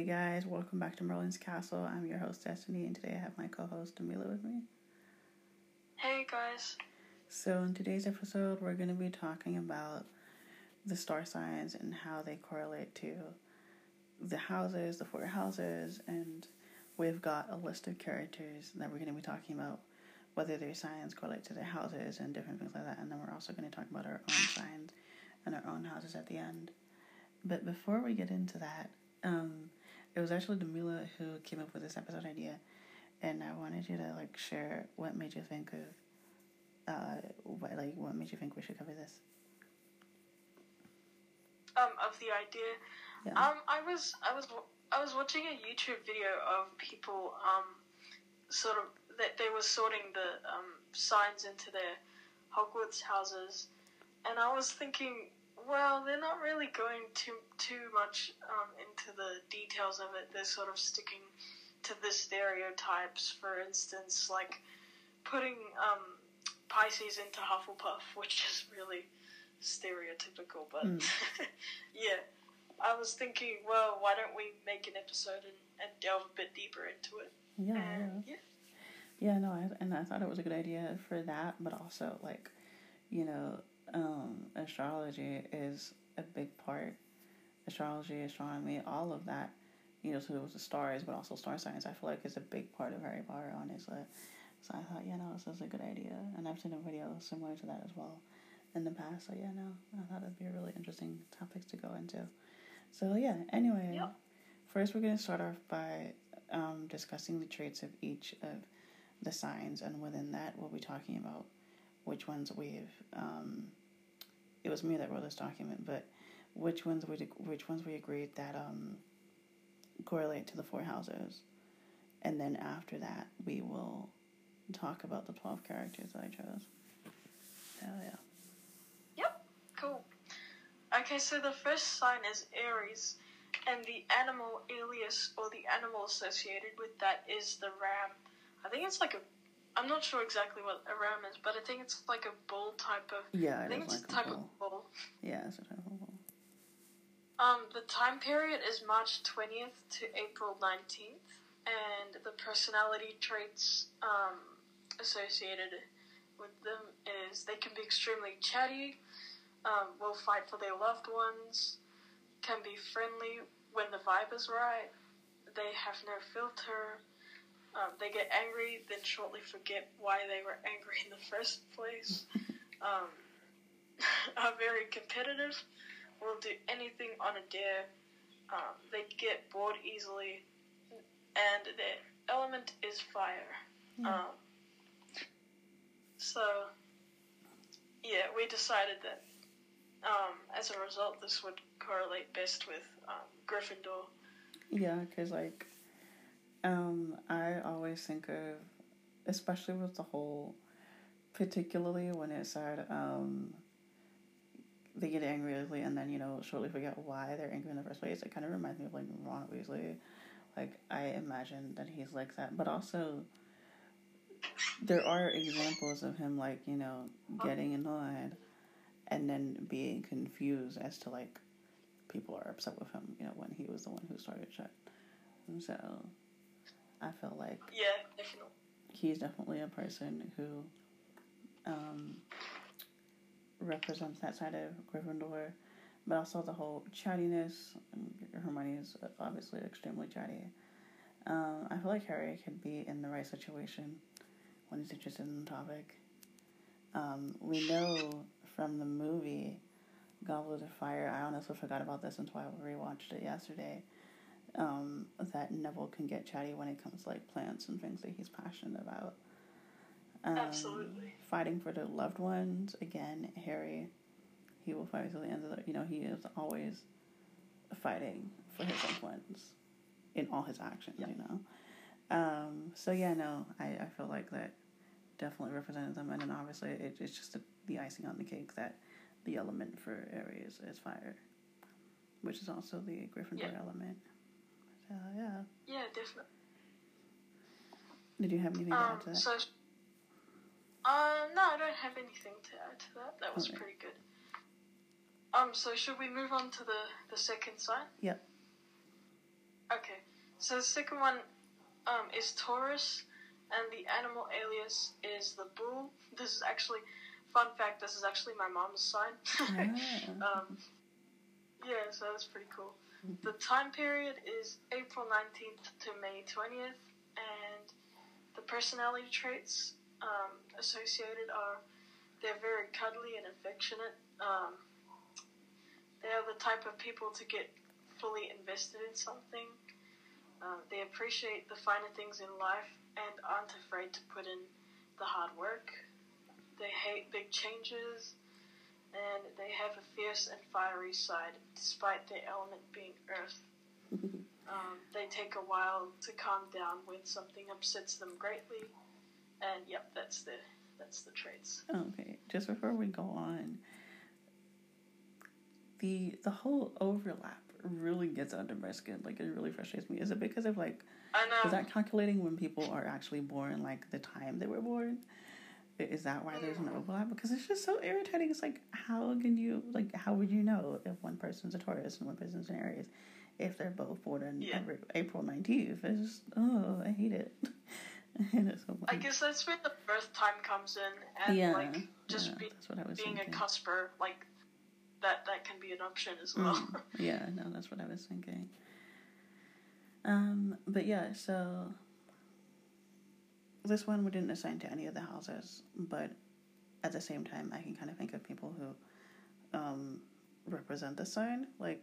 Hey guys, welcome back to Merlin's Castle. I'm your host Destiny, and today I have my co-host Damila with me. Hey guys. So in today's episode, we're going to be talking about the star signs and how they correlate to the houses, the four houses, and we've got a list of characters that we're going to be talking about, whether their signs correlate to their houses and different things like that. And then we're also going to talk about our own signs and our own houses at the end. But before we get into that, um, it was actually Damila who came up with this episode idea, and I wanted you to like share what made you think of, uh, what like what made you think we should cover this. Um, of the idea. Yeah. Um, I was I was I was watching a YouTube video of people um, sort of that they were sorting the um signs into their Hogwarts houses, and I was thinking, well, they're not really going too too much um, into the details of it. They're sort of sticking to the stereotypes. For instance, like putting um, Pisces into Hufflepuff, which is really stereotypical. But Mm. yeah, I was thinking, well, why don't we make an episode and, and delve a bit deeper into it? Yeah, yeah. And yeah, Yeah, no, I, and I thought it was a good idea for that, but also like, you know, um, astrology is a big part. Astrology, astronomy, all of that, you know, so it was the stars, but also star signs. I feel like is a big part of Harry Potter, honestly. So I thought, yeah, no, this is a good idea, and I've seen a video similar to that as well in the past. So yeah, no, I thought it'd be a really interesting topics to go into. So yeah, anyway, Yep. first we're gonna start off by um, discussing the traits of each of the signs, and within that, we'll be talking about which ones we've. Um, it was me that wrote this document, but which ones we which ones we agreed that um, correlate to the four houses, and then after that, we will talk about the twelve characters that I chose. Hell yeah! Yep. Cool. Okay, so the first sign is Aries, and the animal alias or the animal associated with that is the ram. I think it's like a. I'm not sure exactly what a ram is, but I think it's like a bull type of. Yeah, I think it's like a type bull. of bull. Yeah, it's a type of bull. Um, the time period is March 20th to April 19th, and the personality traits um, associated with them is they can be extremely chatty, um, will fight for their loved ones, can be friendly when the vibe is right, they have no filter, um, they get angry, then shortly forget why they were angry in the first place, um, are very competitive will do anything on a dare. Um, they get bored easily, and their element is fire. Yeah. Um, so, yeah, we decided that um, as a result, this would correlate best with um, Gryffindor. Yeah, because like, um, I always think of, especially with the whole, particularly when it said, um, they get angry easily and then you know shortly forget why they're angry in the first place. It kind of reminds me of like Ron Weasley. Like I imagine that he's like that, but also there are examples of him like you know getting annoyed and then being confused as to like people are upset with him. You know when he was the one who started shit. So I feel like Yeah, definitely. he's definitely a person who um, represents that side of Gryffindor, but also the whole chattiness. and Hermione is obviously extremely chatty. Um, I feel like Harry could be in the right situation when he's interested in the topic. Um, we know from the movie Goblet of Fire, I honestly forgot about this until I rewatched it yesterday, um, that Neville can get chatty when it comes to like plants and things that he's passionate about. Um, Absolutely. Fighting for the loved ones, again, Harry, he will fight till the end of the, you know, he is always fighting for his loved ones in all his actions, you know. Um, so yeah, no, I, I feel like that definitely represented them, and then obviously it, it's just the, the icing on the cake that the element for Aries is fire, which is also the Gryffindor Yeah. element. So yeah, Yeah, definitely. did you have anything to add to Um, that? so, uh, no, I don't have anything to add to that. That was Okay. pretty good. Um, so should we move on to the the second sign? Yep. Okay, so the second one um, is Taurus, and the animal alias is the bull. This is actually, fun fact, this is actually my mom's sign. Ah. um, yeah, so that's pretty cool. The time period is April 19th to May 20th, and the personality traits um, associated are they're very cuddly and affectionate. Um, they are the type of people to get fully invested in something. Uh, they appreciate the finer things in life and aren't afraid to put in the hard work. They hate big changes and they have a fierce and fiery side, despite their element being earth. Um, they take a while to calm down when something upsets them greatly, and yep, that's the that's the traits. Okay, just before we go on, the the whole overlap really gets under my skin. Like it really frustrates me. Is it because of like I know. is that calculating when people are actually born, like the time they were born? Is that why there's an overlap? Because it's just so irritating. It's like how can you like how would you know if one person's a Taurus and one person's an Aries if they're both born on Yeah. April nineteenth? It's just oh I hate it. so I guess that's where the birth time comes in, and yeah, like just yeah, be, that's what I was being thinking. a cusper, like that that can be an option as well. Mm, yeah, no, that's what I was thinking. Um, but yeah, so this one we didn't assign to any of the houses, but at the same time, I can kind of think of people who um, represent the sign, like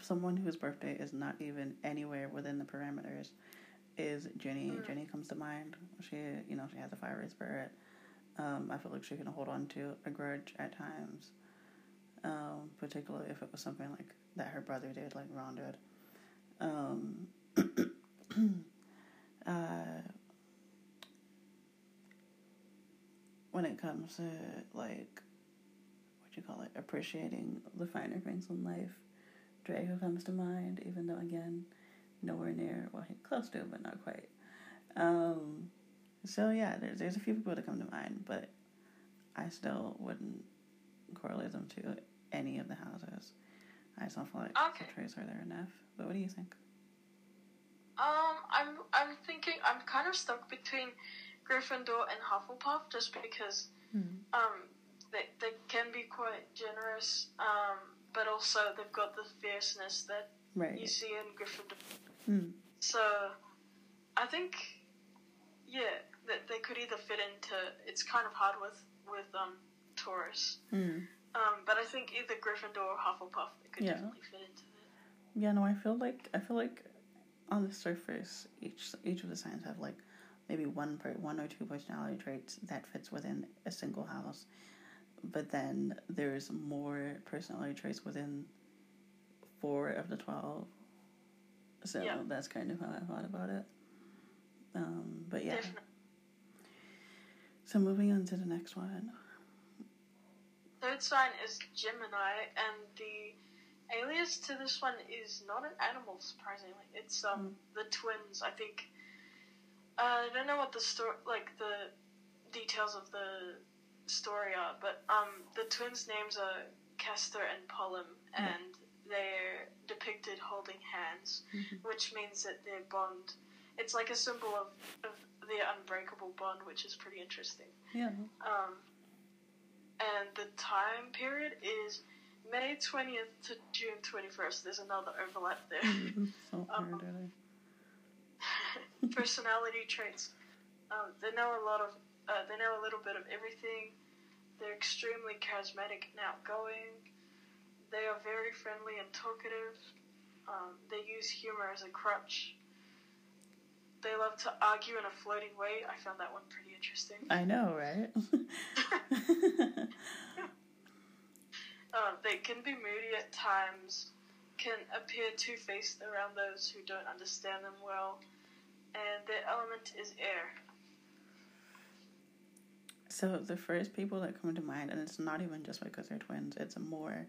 someone whose birthday is not even anywhere within the parameters. Is Ginny? Mm. Ginny comes to mind. She, you know, she has a fiery spirit. Um, I feel like she can hold on to a grudge at times um, particularly if it was something like that her brother did, like Ron did. Um, uh, when it comes to like what you call it, appreciating the finer things in life, Draco comes to mind. Even though again, nowhere near well, he's close to, but not quite. Um, so yeah, there's there's a few people that come to mind, but I still wouldn't correlate them to any of the houses. I just don't feel like Okay. the traits are there enough. But what do you think? Um, I'm I'm thinking I'm kind of stuck between Gryffindor and Hufflepuff just because Hmm. um they they can be quite generous, um, but also they've got the fierceness that you see in Gryffindor. Hmm. So I think yeah that they could either fit into. It's kind of hard with with um Taurus, Hmm. um, but I think either Gryffindor or Hufflepuff they could Yeah. definitely fit into that. Yeah, no, I feel like I feel like on the surface, each each of the signs have like maybe one per, one or two personality traits that fits within a single house, but then there's more personality traits within four of the twelve. So Yeah. that's kind of how I thought about it. Um, but yeah. Definitely. So moving on to the next one. Third sign is Gemini, and the alias to this one is not an animal, surprisingly. It's um the twins. I think. Uh, I don't know what the story, like the details of the story are, but um the twins' names are Castor and Pollum, Yeah. and they're depicted holding hands, Mhm. which means that their bond. It's like a symbol of, of their unbreakable bond, which is pretty interesting. Yeah. Um, and the time period is May 20th to June 21st. There's another overlap there. Mhm. so Um. Personality traits. Um, they know a lot of. Uh, they know a little bit of everything. They're extremely charismatic and outgoing. They are very friendly and talkative. Um, they use humor as a crutch. They love to argue in a floating way. I found that one pretty interesting. I know, right? Uh, they can be moody at times, can appear two faced around those who don't understand them well, and the element is air. So the first people that come to mind, and it's not even just because they're twins. It's more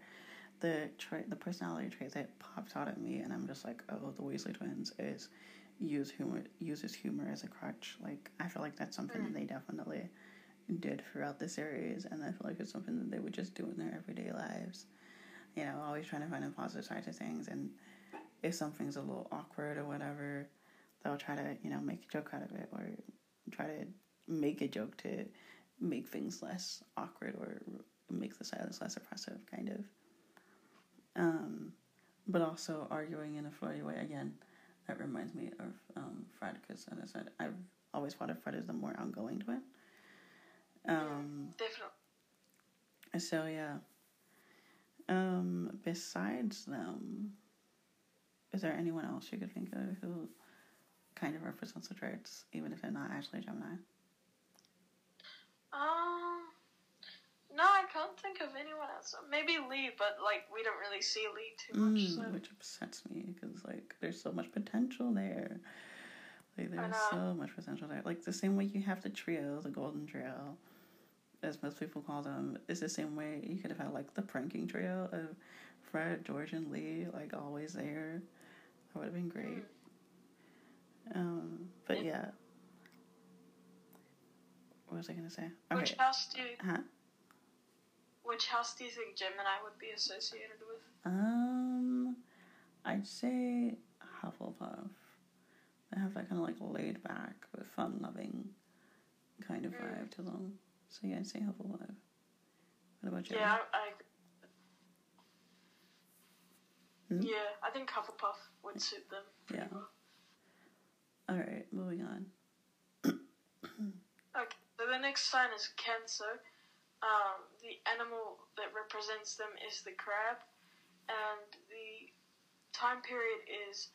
the trait, the personality trait that pops out at me, and I'm just like, oh, the Weasley twins is use humor, uses humor as a crutch. Like I feel like that's something that mm. they definitely did throughout the series, and I feel like it's something that they would just do in their everyday lives. You know, always trying to find the positive side of things, and if something's a little awkward or whatever, they'll try to you know make a joke out of it or try to make a joke to make things less awkward or make the silence less oppressive, kind of. Um, but also arguing in a flirty way again. That reminds me of um, Fred because, as I said, I've always thought of Fred as the more outgoing twin. Um, definitely. So yeah. Um, besides them, is there anyone else you could think of who kind of represents the traits, even if they're not actually Gemini? Um, no, I can't think of anyone else. Maybe Lee, but like we don't really see Lee too much. Mm, so. Which upsets me because like there's so much potential there. Like there's so much potential there. Like the same way you have the trio, the golden trio, as most people call them, is the same way you could have had like the pranking trio of Fred, George, and Lee, like always there. That would have been great. Um, but yeah. What was I gonna say? Okay. Which house do you, Huh? which house do you think Gemini would be associated with? Um, I'd say Hufflepuff. They have that kind of like laid back but fun loving kind of Mm. vibe to them. So yeah, I'd say Hufflepuff. What about you? Yeah, I, I Hmm? yeah, I think Hufflepuff would suit them. Yeah. well. All right, moving on. Okay, so the next sign is Cancer. Um, the animal that represents them is the crab, and the time period is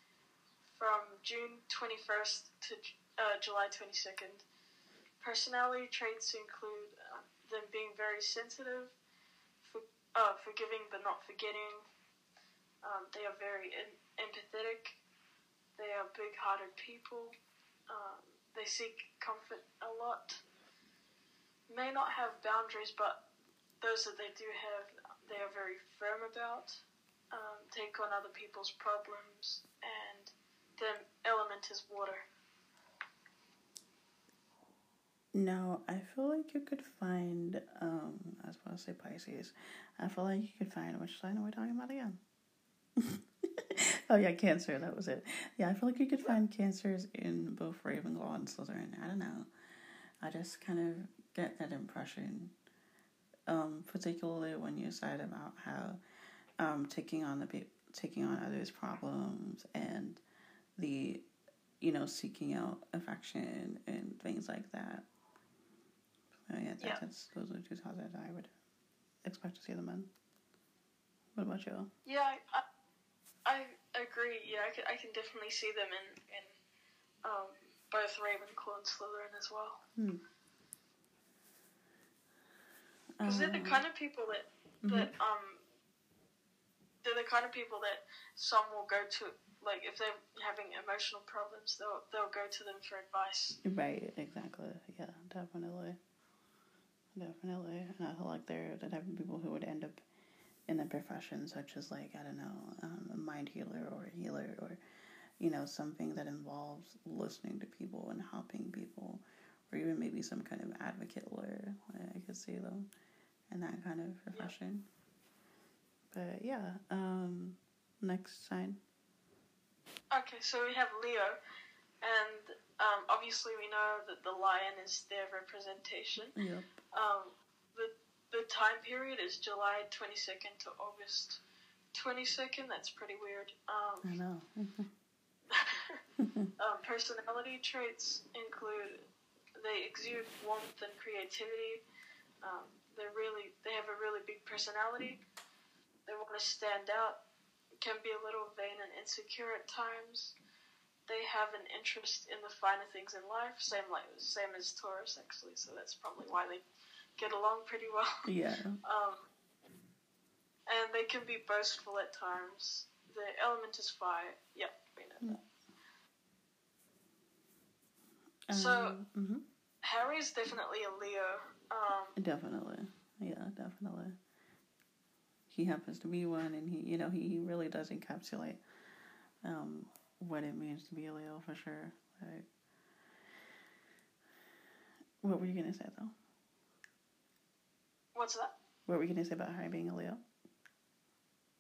from June 21st to uh, July 22nd. Personality traits include uh, them being very sensitive, for, uh, forgiving but not forgetting. Um, they are very em- empathetic. They are big-hearted people. Um, they seek comfort a lot. May not have boundaries, but those that they do have, they are very firm about. Um, take on other people's problems, and the element is water. Now, I feel like you could find, um, I was to say Pisces. I feel like you could find, which sign are we talking about again? oh, yeah, Cancer, that was it. Yeah, I feel like you could find Cancers in both Ravenclaw and Slytherin. I don't know. I just kind of get that impression, um, particularly when you said about how um, taking on the taking on others' problems and the, you know, seeking out affection and things like that. So yeah, that, Yeah. that's those are two that I would expect to see them in. What about you? Yeah, I, I agree. Yeah, I can, I can definitely see them in, in um, both Ravenclaw and Slytherin as well. Hmm. Because they're the Um, kind of people that mhm. that um they're the kind of people that some will go to like if they're having emotional problems they'll they'll go to them for advice. Right, exactly. Yeah, definitely. Definitely. And I feel like they're the type of people who would end up in a profession such as like, I don't know, um, a mind healer or a healer or, you know, something that involves listening to people and helping people. Or even maybe some kind of advocate lawyer. I could see them in that kind of profession. But yeah, um, next sign. Okay, so we have Leo, and um, obviously we know that the lion is their representation. Yep. Um, the time period is July twenty second to August twenty second. That's pretty weird. Um, I know. um, personality traits include they exude warmth and creativity. Um, they're really they have a really big personality. They want to stand out. Can be a little vain and insecure at times. They have an interest in the finer things in life. Same like same as Taurus actually. So that's probably why they get along pretty well. yeah. Um, and they can be boastful at times. The element is fire. Yep, we know that. So- Um, mhm. Harry's definitely a Leo. Um, Definitely. Yeah, definitely. He happens to be one, and he, you know, he, he really does encapsulate um, what it means to be a Leo for sure. Like, what were you gonna say though? What's that? What were you gonna say about Harry being a Leo?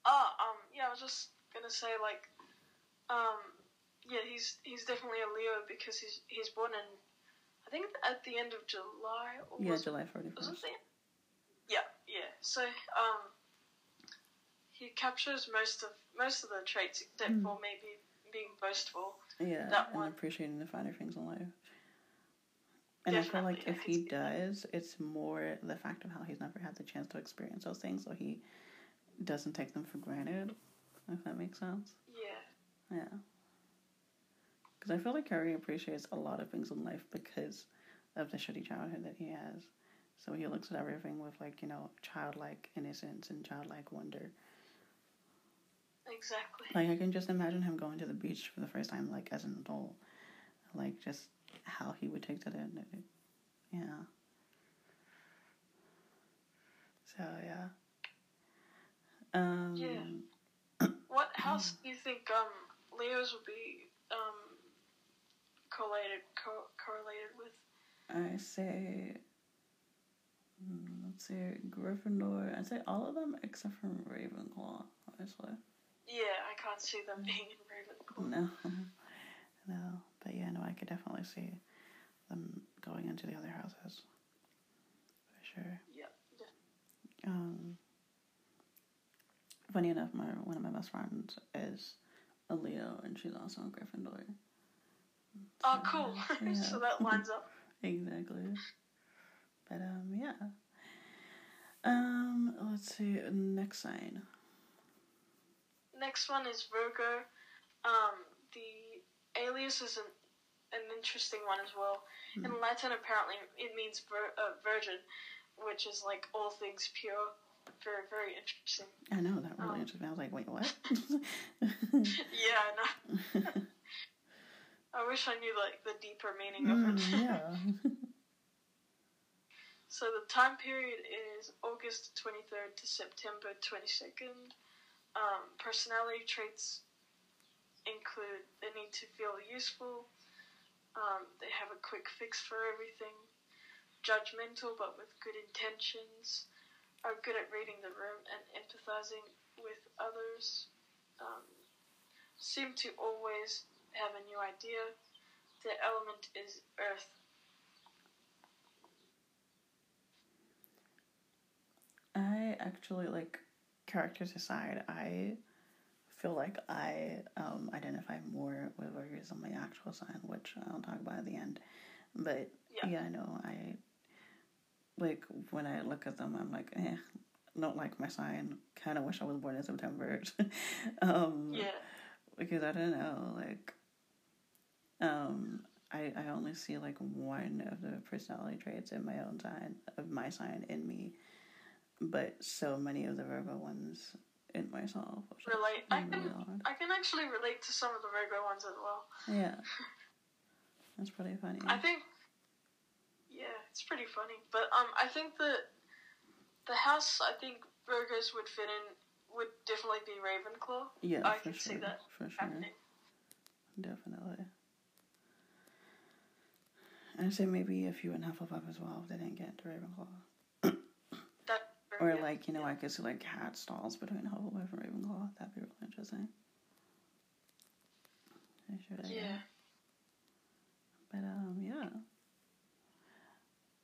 Oh, um, yeah, I was just gonna say like, um, yeah, he's he's definitely a Leo because he's he's born in, I think at the end of July. Or Yeah, July 31st. it Yeah, yeah. So um, he captures most of most of the traits except Mm. for maybe being boastful. Yeah, that and one. appreciating the finer things in life. And I feel like if he does, it's more the fact of how he's never had the chance to experience those things, so he doesn't take them for granted. If that makes sense. Yeah, Yeah. Because I feel like Harry appreciates a lot of things in life because of the shitty childhood that he has. So he looks at everything with like you know childlike innocence and childlike wonder. exactly. Like I can just imagine him going to the beach for the first time, like as an adult, like just how he would take that. Yeah. So yeah. Um, Yeah. What house do you think um Leos would be um correlated co- correlated with? I say. mm, Let's see, Gryffindor. I'd say all of them except for Ravenclaw, honestly. Yeah, I can't see them being in Ravenclaw. No, no, but yeah, no, I could definitely see them going into the other houses for sure. Yeah, Um, funny enough, my one of my best friends is a Leo, and she's also a Gryffindor. Oh, cool. yeah. so that lines up. exactly. But um, yeah. Um, let's see. Next sign. Next one is Virgo. Um, the alias is an, an interesting one as well. In Hmm. Latin, apparently, it means vir- uh, virgin, which is like all things pure. Very, very interesting. I know that really Um. interested me. I was like, wait, what? Yeah, I know. I wish I knew like the deeper meaning of Mm, it. yeah. So the time period is August 23rd to September 22nd. Um, personality traits include they need to feel useful, um, they have a quick fix for everything, judgmental but with good intentions, are good at reading the room and empathizing with others, um, seem to always have a new idea. Their element is earth. I actually like characters aside. I feel like I um, identify more with Virgos on my actual sign, which I'll talk about at the end. But Yeah. yeah, I know I like when I look at them, I'm like, eh, don't like my sign. Kind of wish I was born in September. um, Yeah. because I don't know, like, um, I I only see like one of the personality traits in my own sign of my sign in me, but so many of the Virgo ones in myself. relate. I can odd. I can actually relate to some of the Virgo ones as well. Yeah, that's pretty funny. I think, yeah, it's pretty funny. But um, I think that the house I think Virgos would fit in would definitely be Ravenclaw. yeah, I can see that for sure, happening. definitely. I'd say maybe a few in Hufflepuff as well if they didn't get into Ravenclaw. Or yeah. like, you know, I could see like hatstalls between Hufflepuff and Ravenclaw. That'd be really interesting. Should yeah. But um yeah.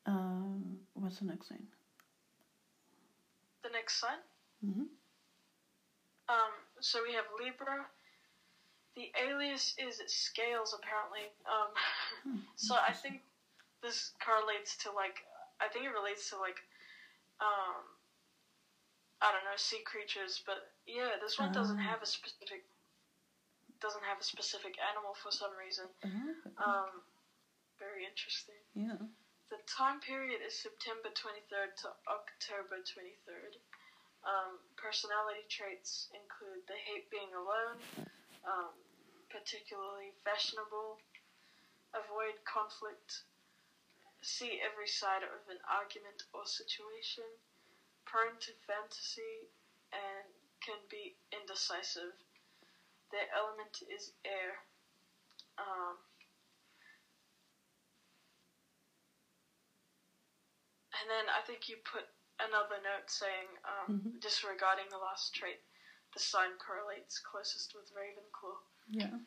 Um what's the next thing? The next sign. Mm-hmm. Um, so we have Libra. The alias is scales apparently. Um, so I think this correlates to like I think it relates to like um I don't know sea creatures, but yeah, this one doesn't Ah. have a specific doesn't have a specific animal for some reason. Oh, Um, very interesting. yeah. The time period is September 23rd to October 23rd. Um, personality traits include they hate being alone, um, particularly fashionable, avoid conflict, see every side of an argument or situation, prone to fantasy, and can be indecisive. Their element is air. Um, And then I think you put another note saying, um, Mhm. disregarding the last trait, the sign correlates closest with Ravenclaw. Yeah.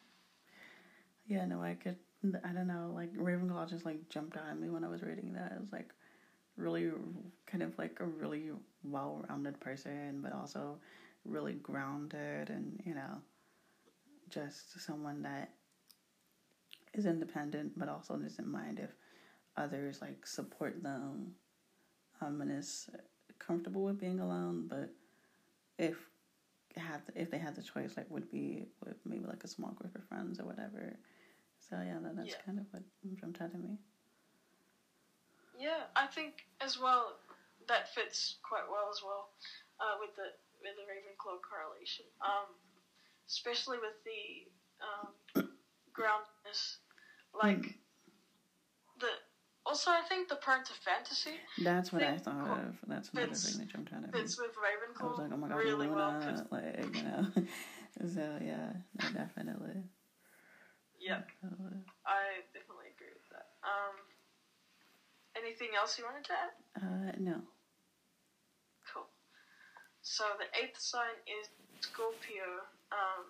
Yeah, no, I could. I don't know. Like Ravenclaw just like jumped out at me when I was reading that. It was like really kind of like a really well-rounded person, but also really grounded, and you know, just someone that is independent, but also doesn't mind if others like support them, um, and is comfortable with being alone. But if had if they had the choice, like would be with maybe like a small group of friends or whatever. So yeah, that, that's Yeah. kind of what jumped out at me. Yeah, I think as well that fits quite well as well uh, with the with the Ravenclaw correlation, um, especially with the um, groundedness, like the. Also, I think the prone to fantasy That's what I thought of. That's another thing that jumped out at me. fits with I Ravenclaw was like, oh my god, really well. Like you know. so yeah, no, definitely. yeah, definitely. I definitely agree with that. Um, anything else you wanted to add? Uh, no. Cool. So the eighth sign is Scorpio. Um,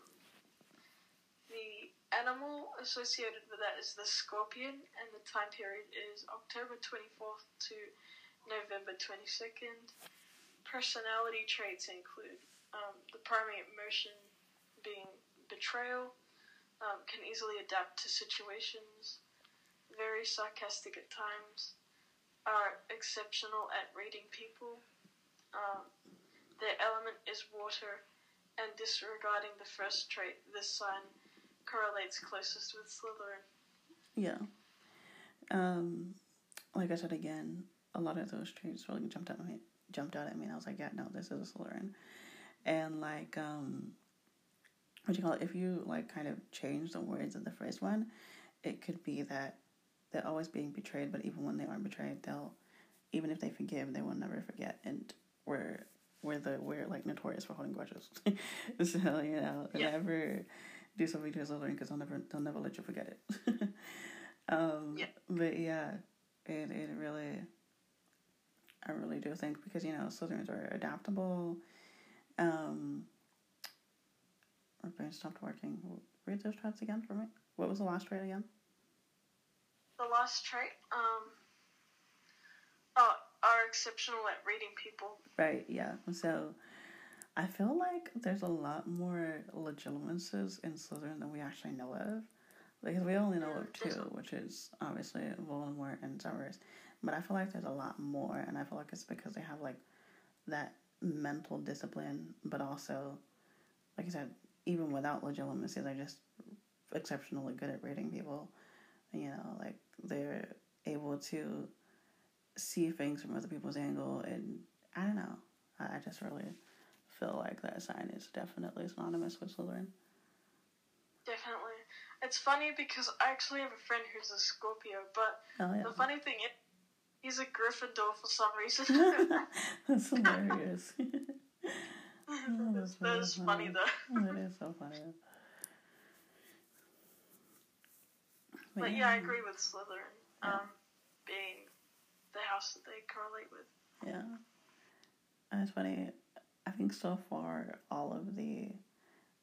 the animal associated with that is the scorpion, and the time period is October 24th to November 22nd. Personality traits include um, the primary emotion being betrayal, um, can easily adapt to situations, very sarcastic at times, are exceptional at reading people. Um, their element is water, and disregarding the first trait, this sign correlates closest with Slytherin. Yeah. Um, like I said again, a lot of those traits really jumped out at me. Jumped out at me, and I was like, "Yeah, no, this is a Slytherin." And like, um, what do you call it? If you like, kind of change the words of the first one, it could be that they're always being betrayed, but even when they aren't betrayed, they'll, even if they forgive, they will never forget. And we're we're the we're like notorious for holding grudges. so you know, Yeah. never do something to a Slytherin because they'll never they'll never let you forget it. um, Yeah. But yeah, it it really, I really do think because you know Slytherins are adaptable. Um, my brain stopped working. Read those traits again for me. What was the last trait again? The last trait, um, oh, are exceptional at reading people. Right, yeah. So I feel like there's a lot more Legilimens in Slytherin than we actually know of. Because we only know of two, which is obviously Voldemort and Severus. But I feel like there's a lot more, and I feel like it's because they have like that mental discipline, but also, like I said, even without Legilimency, they're just exceptionally good at reading people. You know, like they're able to see things from other people's angle, and I don't know. I, just really feel like that sign is definitely synonymous with Slytherin. Definitely. It's funny because I actually have a friend who's a Scorpio, but Oh yeah, the funny thing is, he's a Gryffindor for some reason. that's hilarious. that's, that's really that's funny funny. though. that is so funny. But yeah, I agree with Slytherin Yeah. um, being the house that they correlate with. Yeah. And it's funny. I think so far, all of the.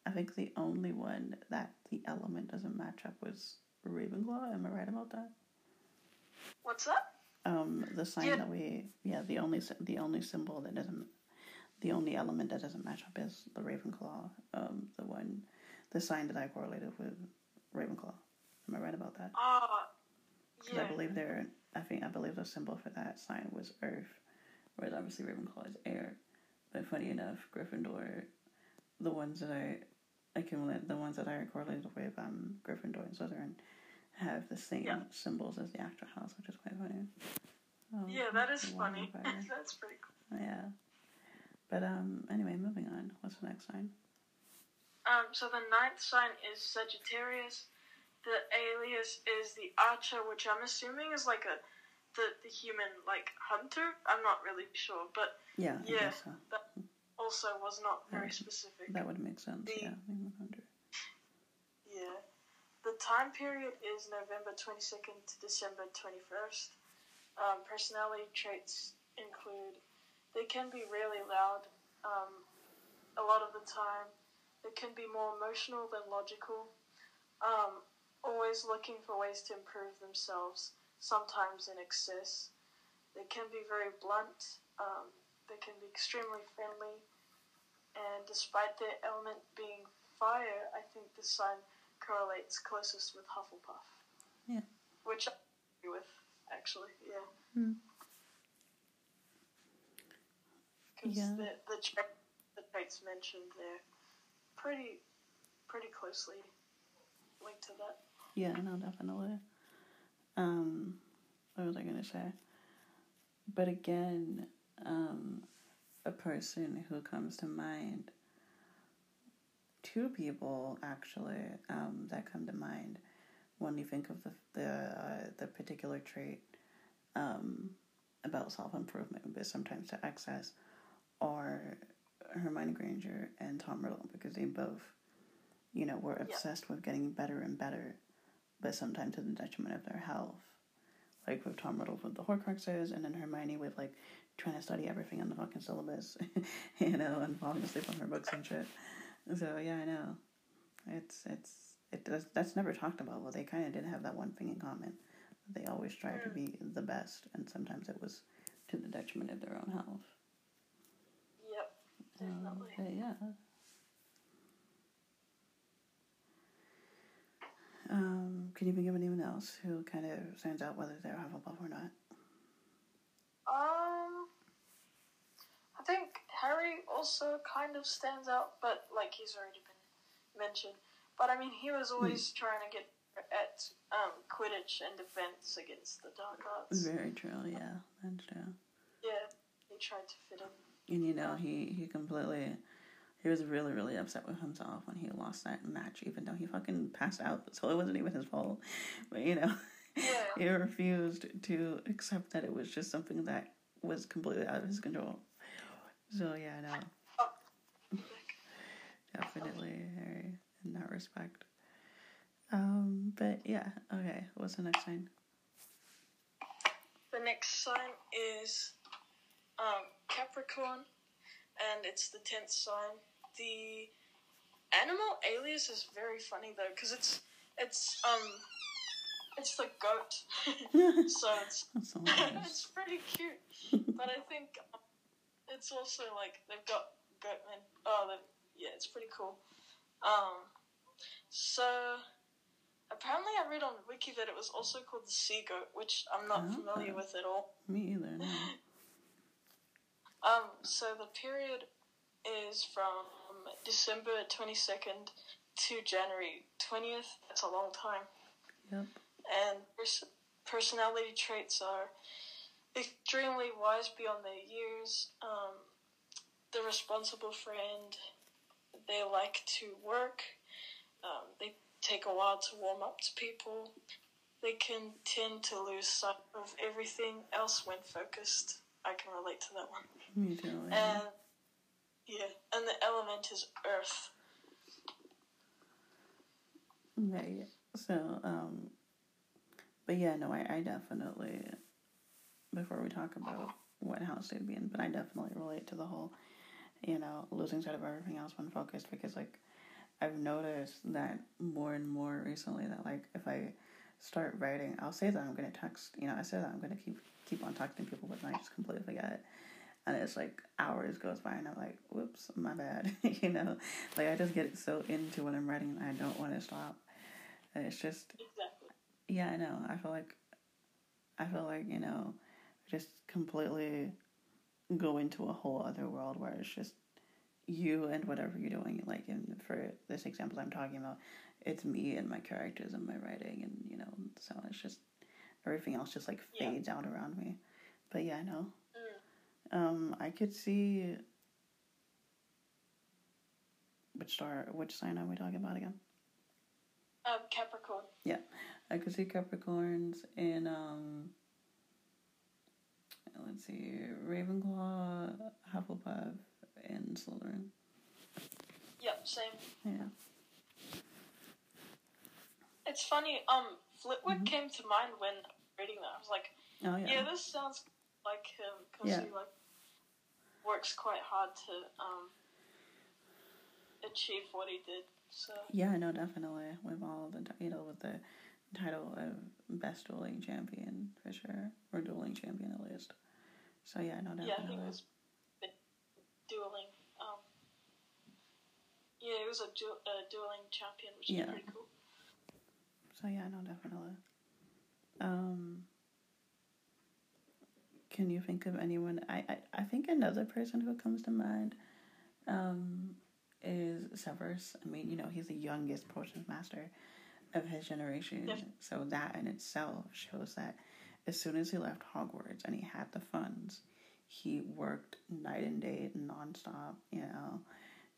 I think the only one that the element doesn't match up was Ravenclaw. Am I right about that? What's that? Um, the sign Yeah. that we. Yeah, the only the only symbol that doesn't. The only element that doesn't match up is the Ravenclaw. Um, the one. The sign that I correlated with Ravenclaw. Am I right about that? Ah, 'Cause yeah. I believe they're. I think I believe the symbol for that sign was Earth, whereas obviously Ravenclaw is air. But funny enough, Gryffindor, the ones that I, accumulate, the ones that I correlated with um Gryffindor and Slytherin, have the same Yeah. symbols as the actual house, which is quite funny. Oh, Yeah, that is funny. That's pretty cool. yeah. But um. Anyway, moving on. What's the next sign? Um, so the ninth sign is Sagittarius. The alias is the Archer, which I'm assuming is like a the the human like hunter. I'm not really sure, but Yeah. Yeah. so. also was not very specific. That would make sense. The- yeah. 100. Yeah. The time period is November 22nd to December 21st. Um, personality traits include they can be really loud um, a lot of the time. They can be more emotional than logical. um, always looking for ways to improve themselves, sometimes in excess. They can be very blunt, um, they can be extremely friendly, and despite their element being fire, I think the sign correlates closest with Hufflepuff. Yeah. Which I agree with, actually, yeah. Because Yeah. the, the, tra- the traits mentioned there pretty pretty closely linked to that. Yeah, no, definitely. Um, what was I gonna say? But again, um, a person who comes to mind, two people actually, um, that come to mind when you think of the the uh, the particular trait, um, about self improvement, but sometimes to excess, are Hermione Granger and Tom Riddle because they both, you know, were obsessed with getting better and better, but sometimes to the detriment of their health. Like with Tom Riddle with the Horcruxes, and then Hermione with like trying to study everything on the fucking syllabus, you know, and falling asleep on her books and shit. So yeah, I know. It's it's it does that's never talked about. Well, they kind of did have that one thing in common. They always tried to be the best, and sometimes it was to the detriment of their own health. Yep, Um, definitely. but yeah. Um, can you think of anyone else who kind of stands out whether they're Hufflepuff or not? Um, I think Harry also kind of stands out, but like he's already been mentioned. But I mean, he was always trying to get at um, Quidditch and defense against the Dark Arts. Very true. Yeah, that's true. Yeah, he tried to fit in. And you know, he he completely. He was really, really upset with himself when he lost that match, even though he fucking passed out, so it wasn't even his fault. But you know, Yeah. he refused to accept that it was just something that was completely out of his control. So yeah, no, definitely Harry in that respect. Um, but yeah, okay. What's the next sign? The next sign is um, Capricorn, and it's the tenth sign. The animal alias is very funny though, because it's it's um it's the goat, so it's it's pretty cute. But I think um, it's also like they've got goatmen. Oh, yeah, it's pretty cool. Um, so apparently I read on Wiki that it was also called the sea goat, which I'm not Oh. familiar with at all. Me either. No. Um, so the period is from December 22nd to January 20th. That's a long time. Yep. And pers- personality traits are extremely wise beyond their years, um, the responsible friend, they like to work, um, they take a while to warm up to people, they can tend to lose sight of everything else when focused. I can relate to that one. Me too. Yeah. And yeah, and the element is earth. Right. So, um, but yeah, no, I, I definitely, before we talk about what house they'd be in, but I definitely relate to the whole, you know, losing sight of everything else when focused because, like, I've noticed that more and more recently that, like, if I start writing, I'll say that I'm going to text, you know, I say that I'm going to keep, keep on texting people, but then I just completely forget. And it's like hours goes by and I'm like, whoops, my bad. you know, like I just get so into what I'm writing and I don't want to stop. And it's just, Exactly. yeah, I know. I feel like, I feel like, you know, just completely go into a whole other world where it's just you and whatever you're doing. Like, in, for this example I'm talking about, it's me and my characters and my writing, and, you know, so it's just, everything else just like Yeah. fades out around me. But yeah, I know. Um, I could see. Which star? Which sign are we talking about again? Um, Capricorn. Yeah, I could see Capricorns in um. Let's see, Ravenclaw, Hufflepuff, and Slytherin. Yep, same. Yeah. It's funny. Um, Flitwick Mhm. came to mind when reading that. I was like, Oh yeah, yeah. this sounds like him because Yeah. he like works quite hard to um achieve what he did. So Yeah, no, definitely. With all the ti- you know, with the title of best dueling champion for sure, or dueling champion at least. So yeah, no, definitely. yeah, he was dueling. Um, yeah, he was a, du- a dueling champion, which Yeah. is pretty cool. So yeah, no, definitely. Um, can you think of anyone? I, I, I think another person who comes to mind, um, is Severus. I mean, you know, he's the youngest potions master of his generation, Yes. so that in itself shows that as soon as he left Hogwarts and he had the funds, he worked night and day, nonstop. You know,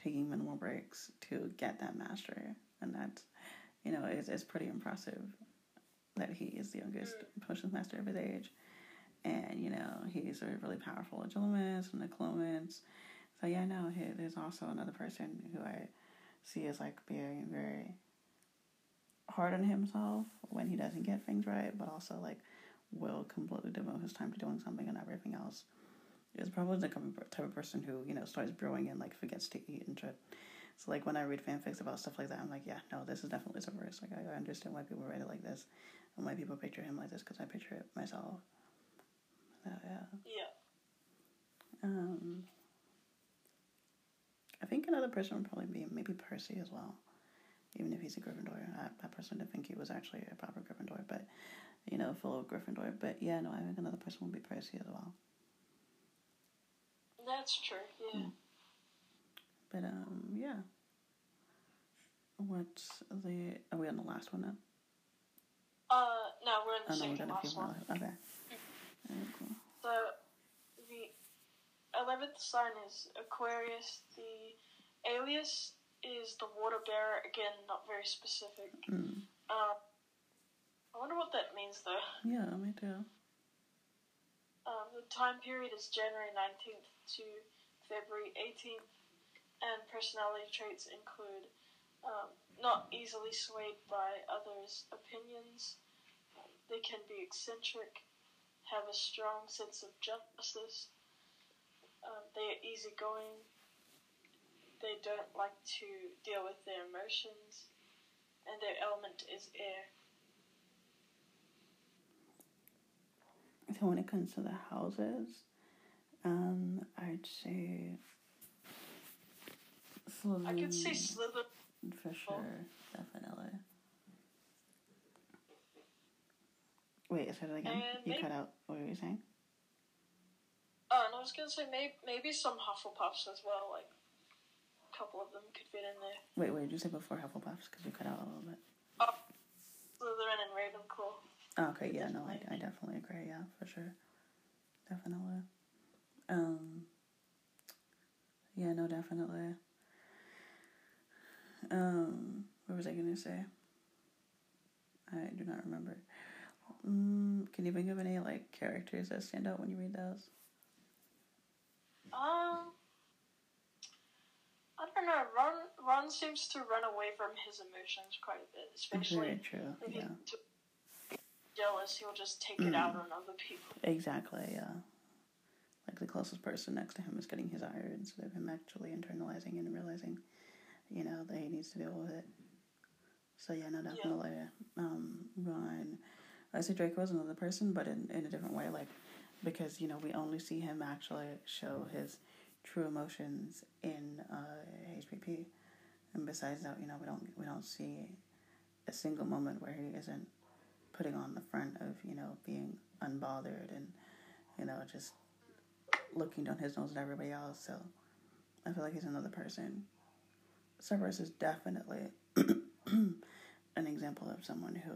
taking minimal breaks to get that master, and that's you know, it's, it's pretty impressive that he is the youngest potions master of his age. And, you know, he's a really powerful agilist and Occlumens. So, yeah, no, he, there's also another person who I see as, like, being very hard on himself when he doesn't get things right, but also, like, will completely devote his time to doing something and everything else. Is probably the type of- person who, you know, starts brewing and, like, forgets to eat and shit. So like when I read fanfics about stuff like that, I'm like, yeah, no, this is definitely Severus. Like I understand why people write it like this, and why people picture him like this because I picture it myself. Yeah. Yeah. Um, I think another person would probably be maybe Percy as well, even if he's a Gryffindor. I, I personally didn't think he was actually a proper Gryffindor, but you know, full of Gryffindor. But yeah, no, I think another person would be Percy as well. That's true. Yeah. Mm. But um, yeah. What's the? Are we on the last one now? Uh, no, we're in Oh the no, we second few last one. left. Okay. So, the eleventh sign is Aquarius. The alias is the water bearer. Again, not very specific. Mm. Um, I wonder what that means though. Yeah, me too. Um, the time period is January 19th to February 18th, and personality traits include um, not easily swayed by others' opinions. They can be eccentric, have a strong sense of justice. Um, they are easygoing. They don't like to deal with their emotions, and their element is air. So when it comes to the houses, um, I'd say Slytherin. I could say Slytherin. for sure, definitely. Wait, say that again. And you maybe- cut out. What were you saying? Oh, and I was gonna say maybe maybe some Hufflepuffs as well. Like a couple of them could fit in there. Wait, wait. Did you say before Hufflepuffs? Because you cut out a little bit. Oh, Slytherin and Ravenclaw. Oh, okay, yeah, no, I, I definitely agree. Yeah, for sure, definitely. Um. Yeah, no, definitely. Um, what was I gonna say? I do not remember. Mm, can you think of any like characters that stand out when you read those? Um, I don't know. Ron Ron seems to run away from his emotions quite a bit, especially Very true. if Yeah, he's jealous. He'll just take Mm. it out on other people. exactly. Yeah. Like the closest person next to him is getting his ire instead of him actually internalizing and realizing, you know, that he needs to deal with it. So yeah, no, definitely. Um, Ron. I say Draco is another person, but in, in a different way. Like because you know we only see him actually show his true emotions in uh, HBP, and besides that, you know we don't we don't see a single moment where he isn't putting on the front of you know being unbothered and you know just looking down his nose at everybody else. So I feel like he's another person. Severus is definitely an example of someone who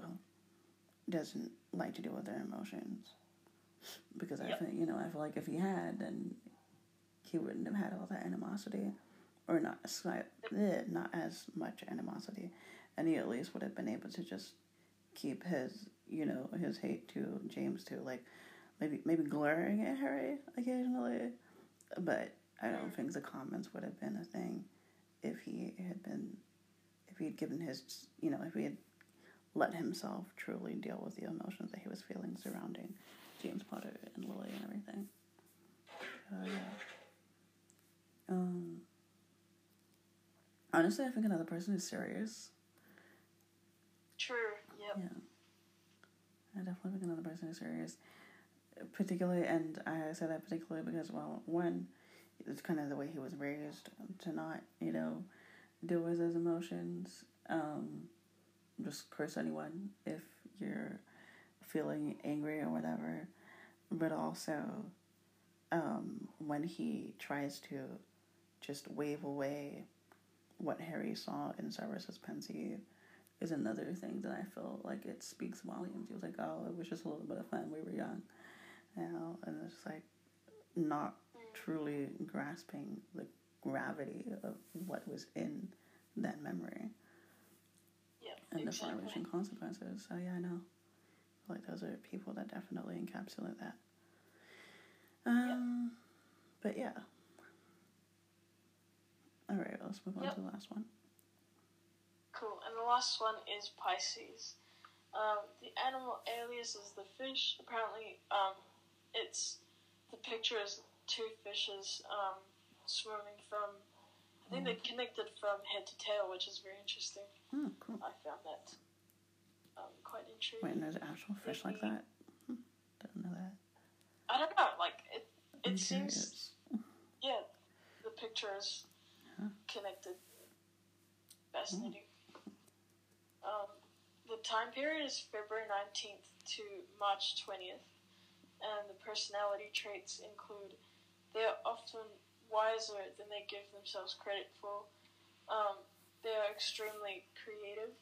doesn't like to deal with their emotions. Because I Yep. think, you know, I feel like if he had, then he wouldn't have had all that animosity. Or not, eh, not as much animosity. And he at least would have been able to just keep his, you know, his hate to James too. Like, maybe maybe glaring at Harry occasionally. But I don't think the comments would have been a thing if he had been, if he had given his, you know, if he had let himself truly deal with the emotions that he was feeling surrounding James Potter and Lily and everything. Uh, yeah. Um, Honestly, I think another person is Sirius. True. Yep. Yeah. I definitely think another person is Sirius, Particularly, and I say that particularly because, well, one, it's kind of the way he was raised to not, you know, deal with his emotions. Um, just curse anyone if you're feeling angry or whatever. But also, um, when he tries to just wave away what Harry saw in Severus's Pensieve is another thing that I feel like it speaks volumes. He was like, "Oh, it was just a little bit of fun. We were young, you know," and it's like not truly grasping the gravity of what was in that memory. And the far-reaching consequences. So yeah, I know. Like those are people that definitely encapsulate that. Um, but yeah. All right, let's move on Yep. to the last one. Cool. And the last one is Pisces. Um, the animal alias is the fish. Apparently, um, it's the picture is two fishes um, swimming from. I think they're connected from head to tail, which is very interesting. Oh, cool. I found that um, quite intriguing. Wait, there's actual fish like that? Hmm, Didn't know that. I don't know. Like it, I'm it seems. curious. Yeah, the picture is Huh. connected. Fascinating. Um, the time period is February 19th to March 20th, and the personality traits include they are often wiser than they give themselves credit for. Um, they are extremely creative.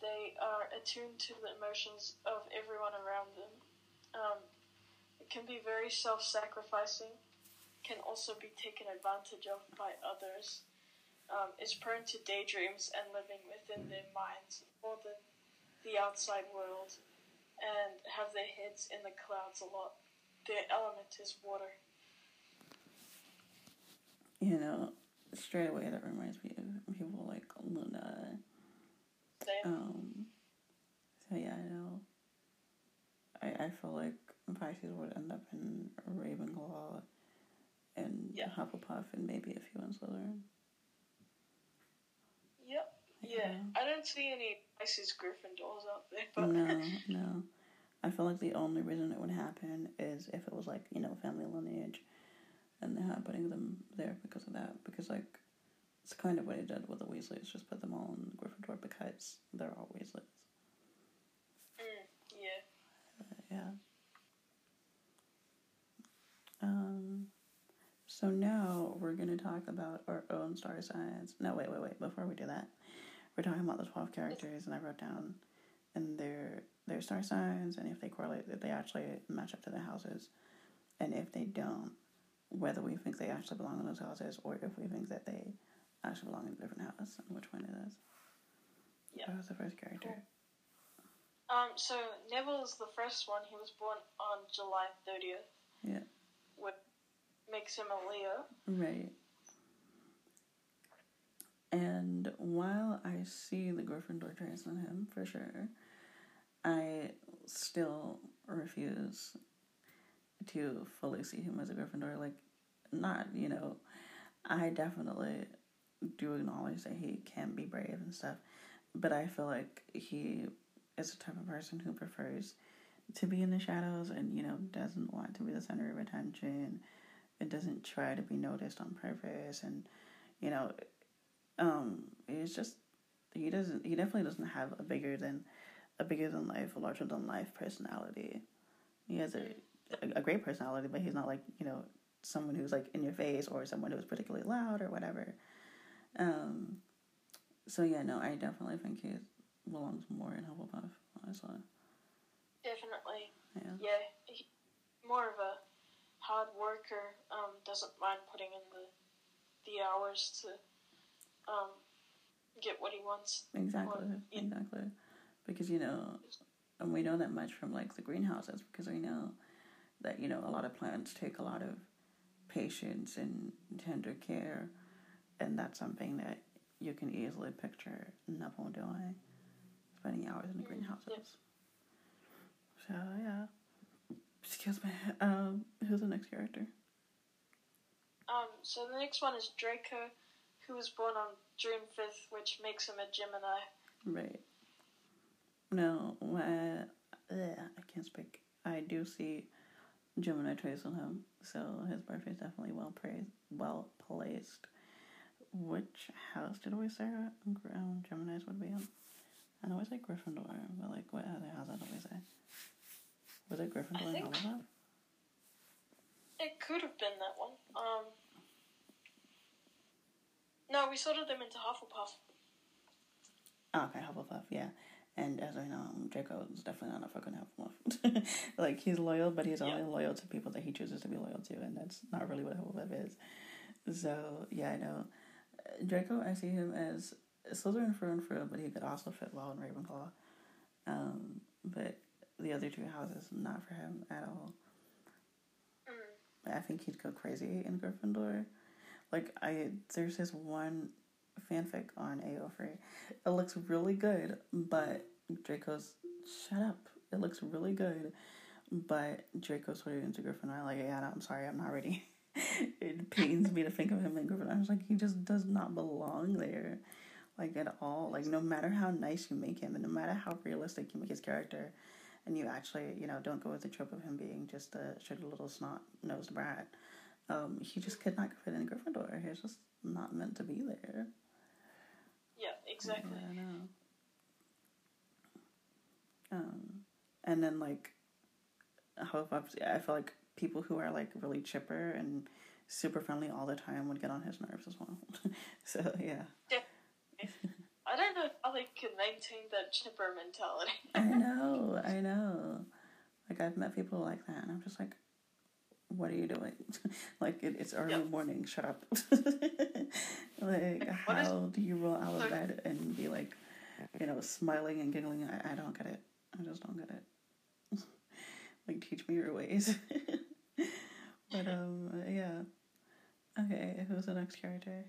They are attuned to the emotions of everyone around them. Um, it can be very self sacrificing can also be taken advantage of by others, um, is prone to daydreams and living within their minds more than the outside world, and have their heads in the clouds a lot. Their element is water. You know, straight away that reminds me of people like Luna. Same. Um, so yeah, I know. I, I feel like Pisces would end up in Ravenclaw and Yeah. Hufflepuff and maybe a few in Slytherin. Yep. Yeah. Yeah. I don't see any Pisces Gryffindors out there, but No, no. I feel like the only reason it would happen is if it was like, you know, family lineage and they're not putting them there because of that. Because, like, it's kind of what he did with the Weasleys, just put them all in Gryffindor because they're all Weasleys. Mm, yeah. Yeah. Um, so now we're going to talk about our own star signs. No, wait, wait, wait. Before we do that, we're talking about the 12 characters, and I wrote down and their their star signs, and if they correlate, if they actually match up to their houses, and if they don't, whether we think they actually belong in those houses, or if we think that they actually belong in a different house, and which one it is. Yeah. That was the first character. Um, so Neville is the first one. He was born on July 30th. Yeah. Which makes him a Leo. Right. And while I see the Gryffindor traits in him for sure, I still refuse to fully see him as a Gryffindor. Like, not, you know, I definitely do acknowledge that he can be brave and stuff, but I feel like he is the type of person who prefers to be in the shadows and, you know, doesn't want to be the center of attention it doesn't try to be noticed on purpose and you know um it's just he doesn't he definitely doesn't have a bigger than a bigger than life a larger than life personality he has a, a, great personality but he's not like you know someone who's like in your face or someone who's particularly loud or whatever um so yeah no i definitely think he belongs more in hufflepuff honestly Definitely. yeah Yeah. More of a hard worker. Um, doesn't mind putting in the the hours to um get what he wants. Exactly, Or- exactly. Because you know, and we know that much from like the greenhouses because we know that you know a lot of plants take a lot of patience and tender care, and that's something that you can easily picture Neville doing, spending hours in the Mm, greenhouses. So yeah. Excuse me. Um, who's the next character? Um, so the next one is Draco who was born on June 5th, which makes him a Gemini. Right. No, uh, I can't speak. I do see Gemini traits on him, so his birthday is definitely well praised, well placed. Which house did we say um, Gemini's would be in? I know it's like Gryffindor, but like what other house did we say? Was it Gryffindor and Hufflepuff? It could have been that one. Um, no, we sorted them into Hufflepuff. Oh, okay, Hufflepuff, yeah. And as I know, Draco is definitely not a fucking Hufflepuff. like, he's loyal, but he's only yeah. loyal to people that he chooses to be loyal to, and that's not really what Hufflepuff is. So, yeah, I know. Draco, I see him as Slytherin through and through, but he could also fit well in Ravenclaw. Um, but the other two houses, not for him at all. Mm. I think he'd go crazy in Gryffindor. Like I, there's this one fanfic on AO3. It looks really good, but Draco's shut up. It looks really good, but Draco's sort of into Gryffindor. Like, yeah, I'm sorry, I'm not ready. it pains me to think of him in Gryffindor. I was like, he just does not belong there, like at all. Like, no matter how nice you make him, and no matter how realistic you make his character, and you actually, you know, don't go with the trope of him being just a shitty little snot nosed brat. Um, he just could not fit in Gryffindor. He's just not meant to be there. Yeah, exactly. Yeah, I know. Um, and then like, I hope I feel like people who are like really chipper and super friendly all the time would get on his nerves as well. so yeah. Yeah. I don't know how they can maintain that chipper mentality. I know, I know. Like I've met people like that, and I'm just like, what are you doing? like it, it's early yep. morning. Shut up. like what how is, do you roll out of bed and be like, you know, smiling and giggling? I, I don't get it. I just don't get it. Like teach me your ways. but um, yeah. Okay, who's the next character?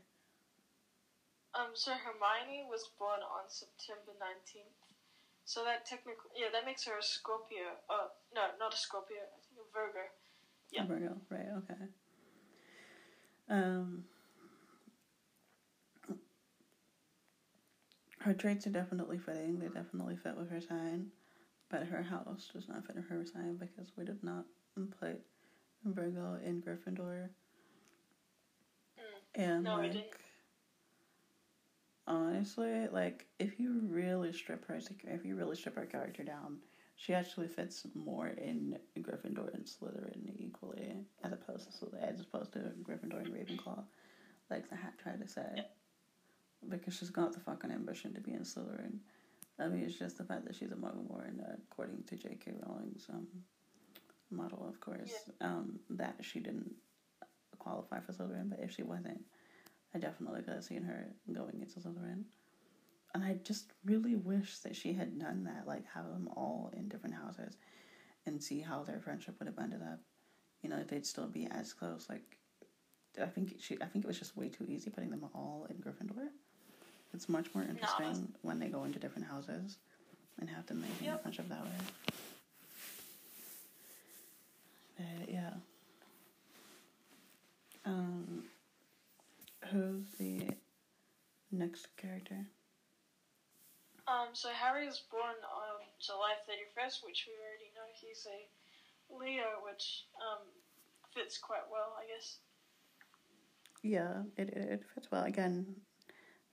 Um, so Hermione was born on September nineteenth. So that technically, yeah, that makes her a Scorpio. Uh, no, not a Scorpio. I think a Virgo. Yeah. Virgo, right, okay. Um, her traits are definitely fitting. They definitely fit with her sign. But her house does not fit her sign because we did not put Virgo in Gryffindor. Mm. And no, like honestly, like if you really strip her if you really strip her character down, she actually fits more in Gryffindor and Slytherin equally, as opposed to as opposed to Gryffindor and Ravenclaw, like the hat tried to say. Because she's got the fucking ambition to be in Slytherin. I mean, it's just the fact that she's a Muggleborn, uh, according to J.K. Rowling's um, model, of course, yeah. um, that she didn't qualify for Slytherin. But if she wasn't, I definitely could have seen her going into Slytherin and I just really wish that she had done that, like have them all in different houses, and see how their friendship would have ended up. You know, if they'd still be as close. Like, I think she, I think it was just way too easy putting them all in Gryffindor. It's much more interesting no. when they go into different houses, and have them maintain yep. a friendship that way. But yeah. Um, who's the next character? Um, so Harry is born on July 31st, which we already know he's a Leo, which um, fits quite well, I guess. Yeah, it, it fits well. Again,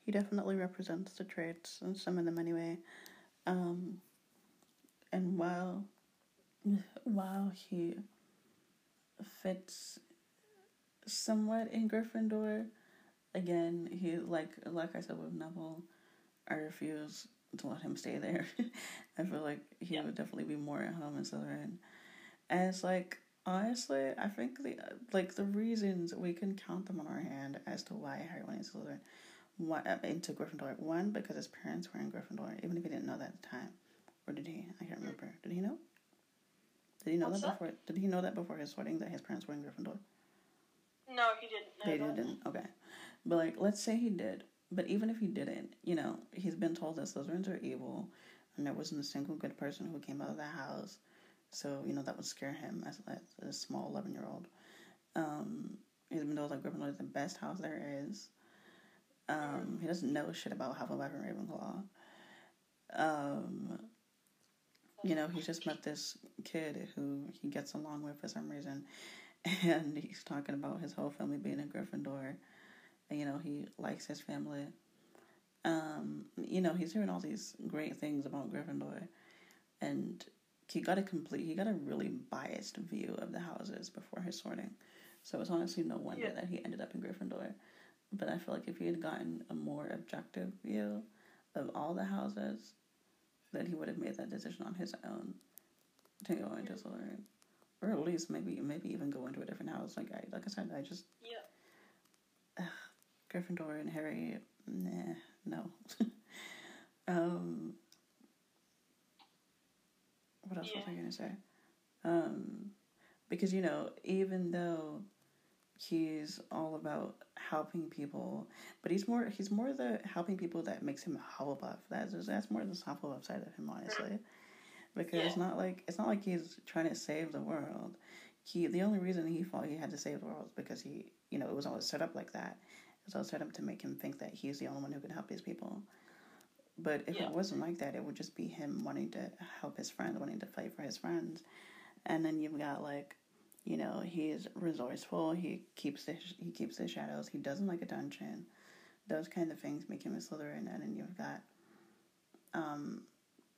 he definitely represents the traits, and some of them anyway. Um, and while while he fits somewhat in Gryffindor, again, he like like I said with Neville, I refuse to let him stay there. I feel like he yeah. would definitely be more at home in Slytherin. And it's like honestly, I think the like the reasons we can count them on our hand as to why Harry went into Slytherin, one, uh, into Gryffindor. One because his parents were in Gryffindor, even if he didn't know that at the time, or did he? I can't remember. Did he know? Did he know What's that, that before? Did he know that before his wedding that his parents were in Gryffindor? No, he didn't. Know he didn't. Okay, but like, let's say he did. But even if he didn't, you know, he's been told that Slytherins are evil, and there wasn't a single good person who came out of that house. So, you know, that would scare him as, as a small 11 year old. Um, he's been told that Gryffindor is the best house there is. Um, he doesn't know shit about Hufflepuff and Ravenclaw. Um, you know, he just met this kid who he gets along with for some reason, and he's talking about his whole family being a Gryffindor. And, you know, he likes his family. Um, you know, he's hearing all these great things about Gryffindor, and he got a complete, he got a really biased view of the houses before his sorting. So it's honestly no wonder Yeah. that he ended up in Gryffindor. But I feel like if he had gotten a more objective view of all the houses, then he would have made that decision on his own to go into Slytherin, or at least maybe maybe even go into a different house. Like I like I said, I just Yeah. Gryffindor and Harry, nah, no. um, what else was I gonna say? Um, because you know, even though he's all about helping people, but he's more he's more the helping people that makes him a Hufflepuff. That's that's more the Hufflepuff side of him, honestly. Mm-hmm. Because it's not like it's not like he's trying to save the world. He the only reason he thought he had to save the world is because he you know it was always set up like that. It was always set up to make him think that he's the only one who can help these people. But if Yeah. it wasn't like that, it would just be him wanting to help his friends, wanting to fight for his friends. And then you've got like, you know, he's resourceful. He keeps the he keeps the shadows. He doesn't like attention. Those kind of things make him a Slytherin. And then you've got, um,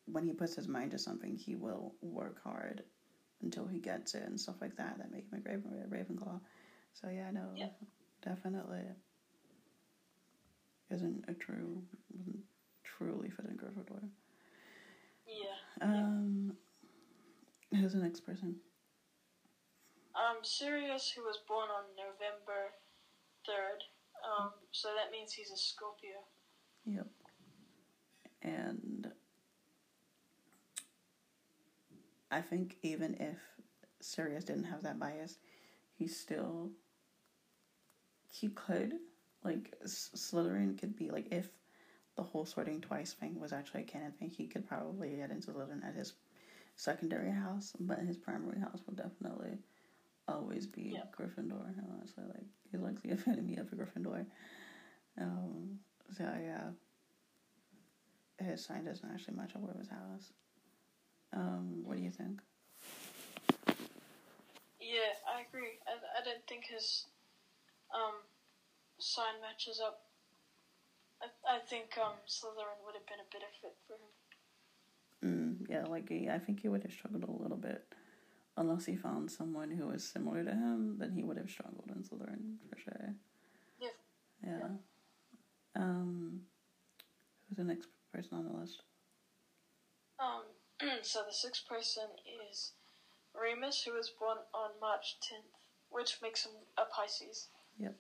when he puts his mind to something, he will work hard until he gets it and stuff like that. That make him a Raven, Ravenclaw. So yeah, no, Yeah. definitely isn't a true, wasn't truly fit in Gryffindor. Yeah. Um, who's the next person? Um, Sirius, who was born on November 3rd. Um, so that means he's a Scorpio. Yep. And I think even if Sirius didn't have that bias, he still he could like Slytherin could be like if the whole sorting twice thing was actually a canon thing, he could probably get into Slytherin at his secondary house, but his primary house would definitely always be Yeah. Gryffindor. Honestly, like he's like the epitome of a Gryffindor. Um, so yeah, his sign doesn't actually match up with his house. Um, what do you think? Yeah, I agree. I, I don't think his um, sign matches up. I, I think um, Slytherin would have been a better fit for him. Mm, yeah, like he, I think he would have struggled a little bit, unless he found someone who was similar to him. Then he would have struggled in Slytherin for sure. Yeah. Yeah. Um, who's the next person on the list? Um, so the sixth person is Remus, who was born on March 10th, which makes him a Pisces. Yep.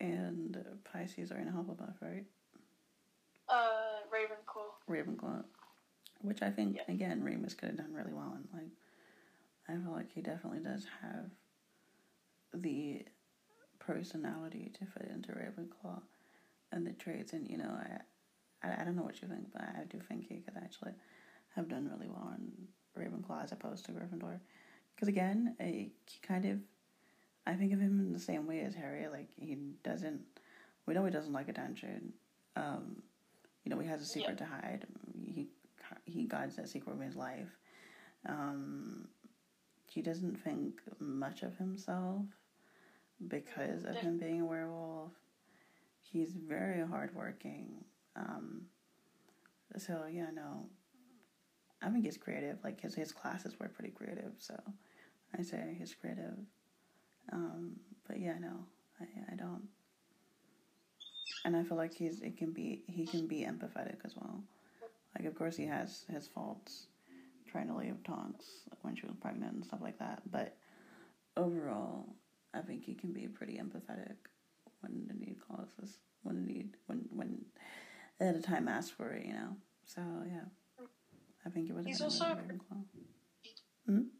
And Pisces are in Hufflepuff, right? Uh, Ravenclaw. Ravenclaw, which I think Yeah. again Remus could have done really well in. Like, I feel like he definitely does have the personality to fit into Ravenclaw, and the traits. And you know, I, I, I don't know what you think, but I do think he could actually have done really well in Ravenclaw as opposed to Gryffindor, because again, a, he kind of, I think of him in the same way as Harry. Like he doesn't, we know he doesn't like attention. Um, you know, he has a secret to hide. He he guides that secret of his life. Um, he doesn't think much of himself because of him being a werewolf. He's very hardworking. Um, so yeah, no. I think he's creative. Like his his classes were pretty creative, so I say he's creative. Um, but yeah, no, I I don't. And I feel like he's it can be he can be empathetic as well. Like of course he has his faults, trying to leave Tonks when she was pregnant and stuff like that. But overall, I think he can be pretty empathetic when the need calls us. When the need when when at a time asks for it, you know. So yeah, I think it was. He's been a also- really Ravenclaw. Um,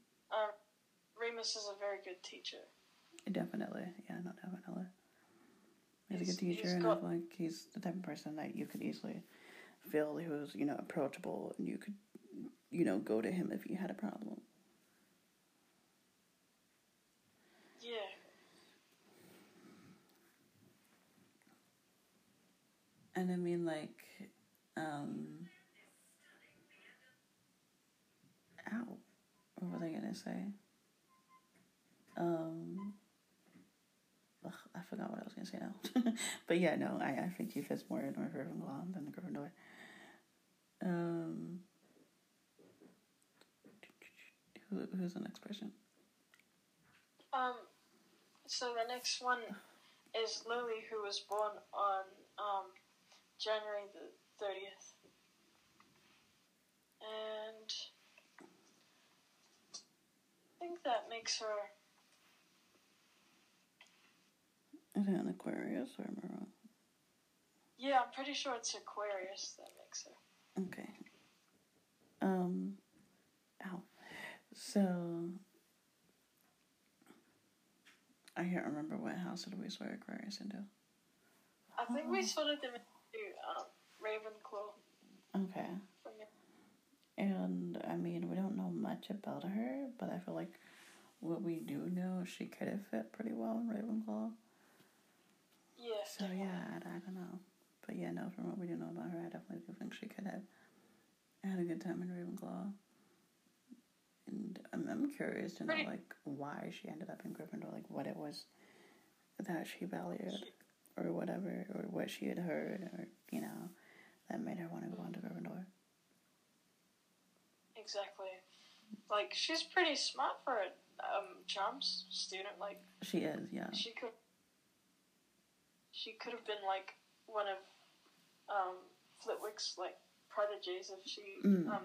Remus is a very good teacher. Definitely, yeah, no, definitely. He's a good teacher, he's and got- like he's the type of person that you could easily feel who's you know, approachable, and you could, you know, go to him if you had a problem. Yeah. And I mean, like, um, ow, what was I gonna say? Um, ugh, I forgot what I was gonna say now. but yeah, no, I, I think he fits more in with Ravenclaw than the Gryffindor. Um, who, who's the next person? Um, so the next one is Lily, who was born on um, January the 30th. And I think that makes her. Is it an Aquarius or am I wrong? Yeah, I'm pretty sure it's Aquarius that makes her. Okay. Um, ow. So, I can't remember what house did we swear Aquarius into. I think we sorted them into um, Ravenclaw. Okay. And I mean, we don't know much about her, but I feel like what we do know, she could have fit pretty well in Ravenclaw. Yeah. So yeah, I, I don't know, but yeah, no. From what we do know about her, I definitely do think she could have had a good time in Ravenclaw. And I'm I'm curious to know Pretty- like why she ended up in Gryffindor, like what it was that she valued, or whatever, or what she had heard, or you know, that made her want to go on to Gryffindor. Exactly. Like she's pretty smart for a um, charms student. Like She is, yeah. she could. She could have been like one of um, Flitwick's like prodigies if she Mm. um,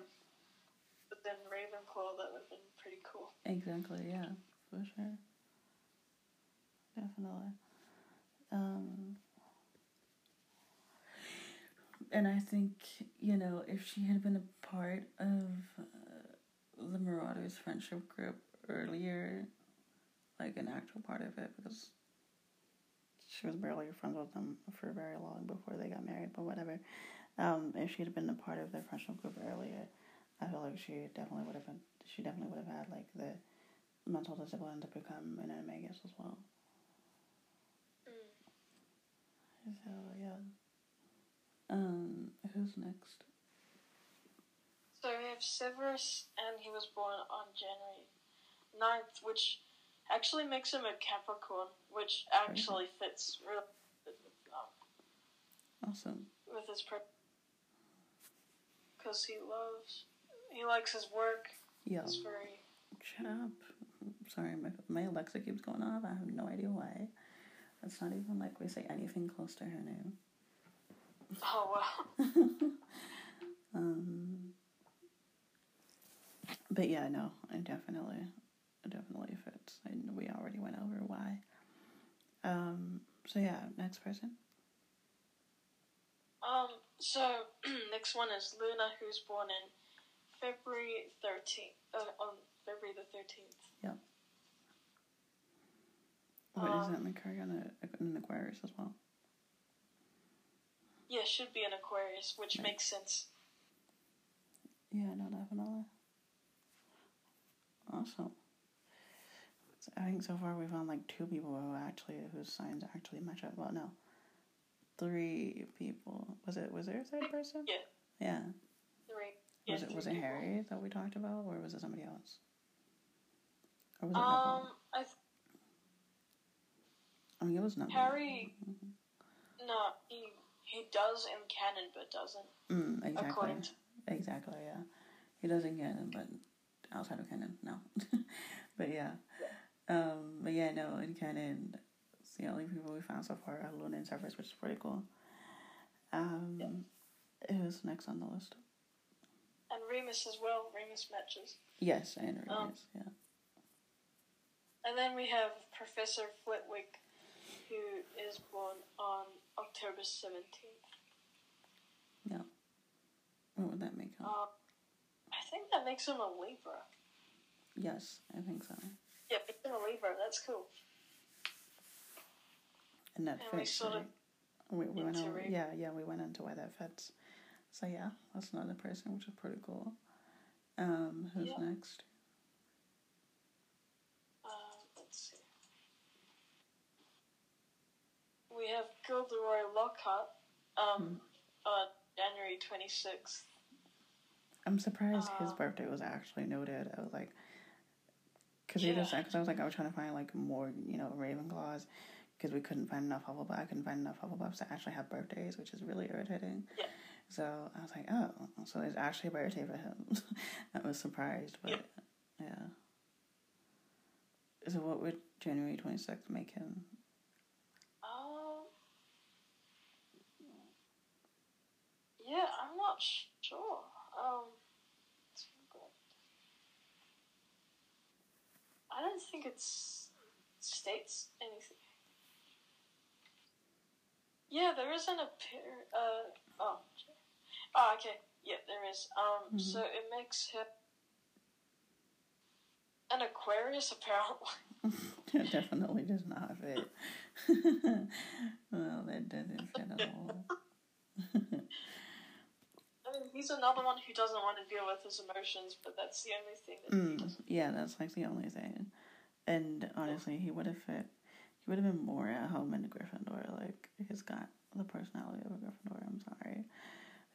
then Ravenclaw. That would have been pretty cool. Exactly, yeah, for sure. Definitely. Um, and I think, you know, if she had been a part of uh, the Marauders friendship group earlier, like an actual part of it, because she was barely friends with them for very long before they got married, but whatever. Um, if she had been a part of their friendship group earlier, I feel like she definitely would have been. She definitely would have had like the mental discipline to become an animagus as well. So yeah. Um, who's next? So we have Severus, and he was born on January 9th, which actually makes him a Capricorn, which actually fits really with, um, Awesome. with his pre because he loves he likes his work. It's very shut up. Sorry, my my Alexa keeps going off. I have no idea why. It's not even like we say anything close to her name. oh wow. um, but yeah, no, I definitely, it definitely fits. And we already went over why. Um, so yeah, next person. Um. So next one is Luna, who's born in February thirteenth. Uh, on February the thirteenth. What does Um, that make her an, an Aquarius as well? Yeah, should be an Aquarius, which Right. makes sense. Yeah, no, definitely. Awesome. I think so far we've found like two people who actually whose signs actually match up. Well, no, three people. Was it? Was there a third person? Yeah. Yeah. Three. Was it? Was it. Harry that we talked about, or was it somebody else? Or was it Um? I th- I mean, it was not Harry- no, he he does in canon, but doesn't Mm, exactly. to. Exactly, yeah. He does in canon, but outside of canon, no. but yeah. Um, but yeah, no, in canon, it's the only people we found so far are Luna and Severus, which is pretty cool. Um, who's next on the list? And Remus as well. Remus matches. Yes, and Remus, Um, yeah. And then we have Professor Flitwick, who is born on October 17th. Yeah. What would that make him? Um, I think that makes him a Libra. yes, I think so. Yeah, makes him a Libra. That's cool. And that And we fits, sort of right? We, we went Re- yeah, yeah, we went into why that fits. So yeah, that's another person, which is pretty cool. Um, who's Yeah. next? Uh, let's see. We have Gilderoy Lockhart, um, on January 26th. I'm surprised his Uh, birthday was actually noted. I was like, because he Yeah. because I was like, I was trying to find like more, you know, Ravenclaws, because we couldn't find enough Hufflepuff. I couldn't find enough Hufflepuffs to actually have birthdays, which is really irritating. Yeah. So I was like, oh, so it's actually a birthday for him. I was surprised, but yeah. So what would January twenty sixth make him? Um, yeah, I'm not sure. Um, I don't think it's states anything. Yeah, there is an appear. Uh, oh. Oh, okay. Yeah, there is. Um, Mhm. so it makes him an Aquarius, apparently. it definitely does not fit. well, that doesn't fit at all. I mean, he's another one who doesn't want to deal with his emotions, but that's the only thing that Mm, yeah, that's like the only thing. And honestly, he would have fit. He would have been more at home in Gryffindor. Like he's got the personality of a Gryffindor. I'm sorry.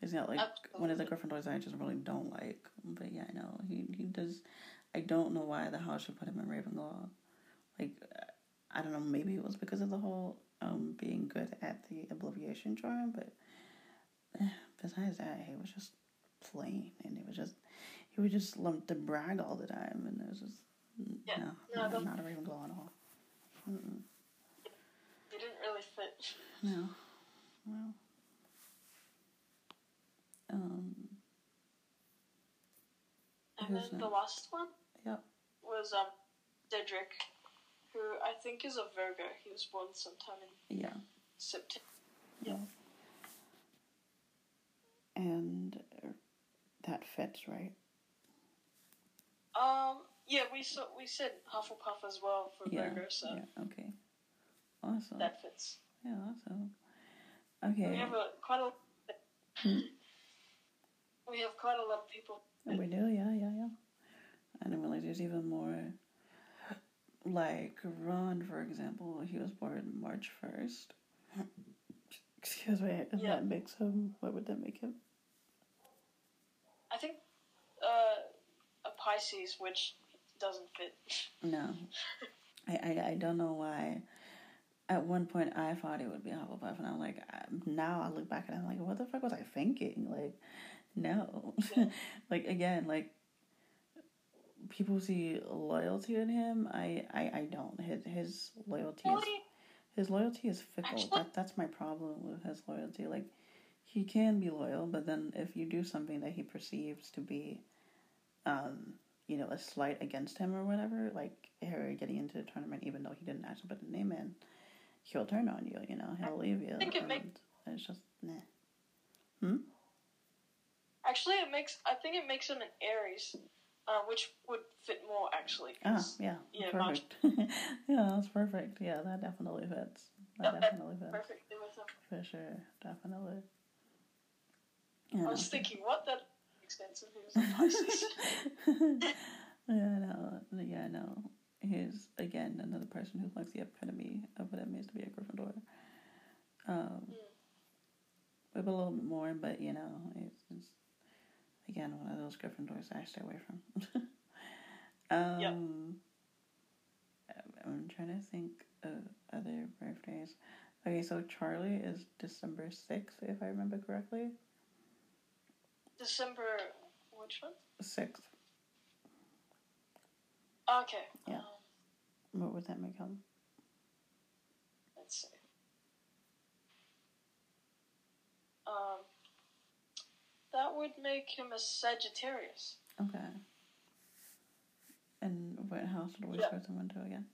He's got like one of the Gryffindors I just really don't like. But yeah, I know he he does. I don't know why the house should put him in Ravenclaw. Like I don't know. Maybe it was because of the whole um being good at the obliviation charm. But eh, besides that, he was just plain, and he was just he was just love to brag all the time, and it was just Yeah. no, No, not, a Ravenclaw at all. Mm-mm. He didn't really fit. No, well, um, And then the last one Yep. was um Cedric, who I think is a Virgo. He was born sometime in yeah, September. yeah, and uh, that fits right. Um, yeah, we saw we said Hufflepuff as well for Yeah, Virgo, so yeah, okay, awesome. that fits. Yeah, awesome. Okay. We have a quite a Hmm. We have quite a lot of people. we do, yeah, yeah, yeah. And then like there's even more. Like Ron, for example, he was born March first. Excuse me. If Yeah. that makes him, what would that make him? I think uh, a Pisces, which doesn't fit. No, I, I I don't know why. At one point, I thought it would be a Hufflepuff, and I'm like, now I look back and I'm like, what the fuck was I thinking? Like, no, like again, like people see loyalty in him. I I, I don't. His his loyalty is his loyalty is fickle. Actually- That that's my problem with his loyalty. Like he can be loyal, but then if you do something that he perceives to be, um, you know, a slight against him or whatever, like her getting into the tournament, even though he didn't actually put the name in, he'll turn on you. You know, he'll leave you. think it make- and it's just nah. Actually, it makes. I think it makes him an Aries, uh, which would fit more actually. Ah, yeah, Yeah, perfect. yeah, that's perfect. Yeah, that definitely fits. That Yep, definitely fits perfectly with him. for sure. Definitely. Yeah, I Yeah. was thinking, what that expensive he was a Pisces. yeah, I know. Yeah, I know. He's again another person who's like the epitome of what it means to be a Gryffindor. Um, Mm. maybe a little bit more, but you know, it's, it's again one of those Gryffindors I stay away from. um, Yep. I'm trying to think of other birthdays. Okay, so Charlie is December sixth, if I remember correctly. December, which one? Sixth. Okay. Yeah. Um, What would that make him? let's see. Um, that would make him a Sagittarius. Okay. And what house did we Yeah. put them into again?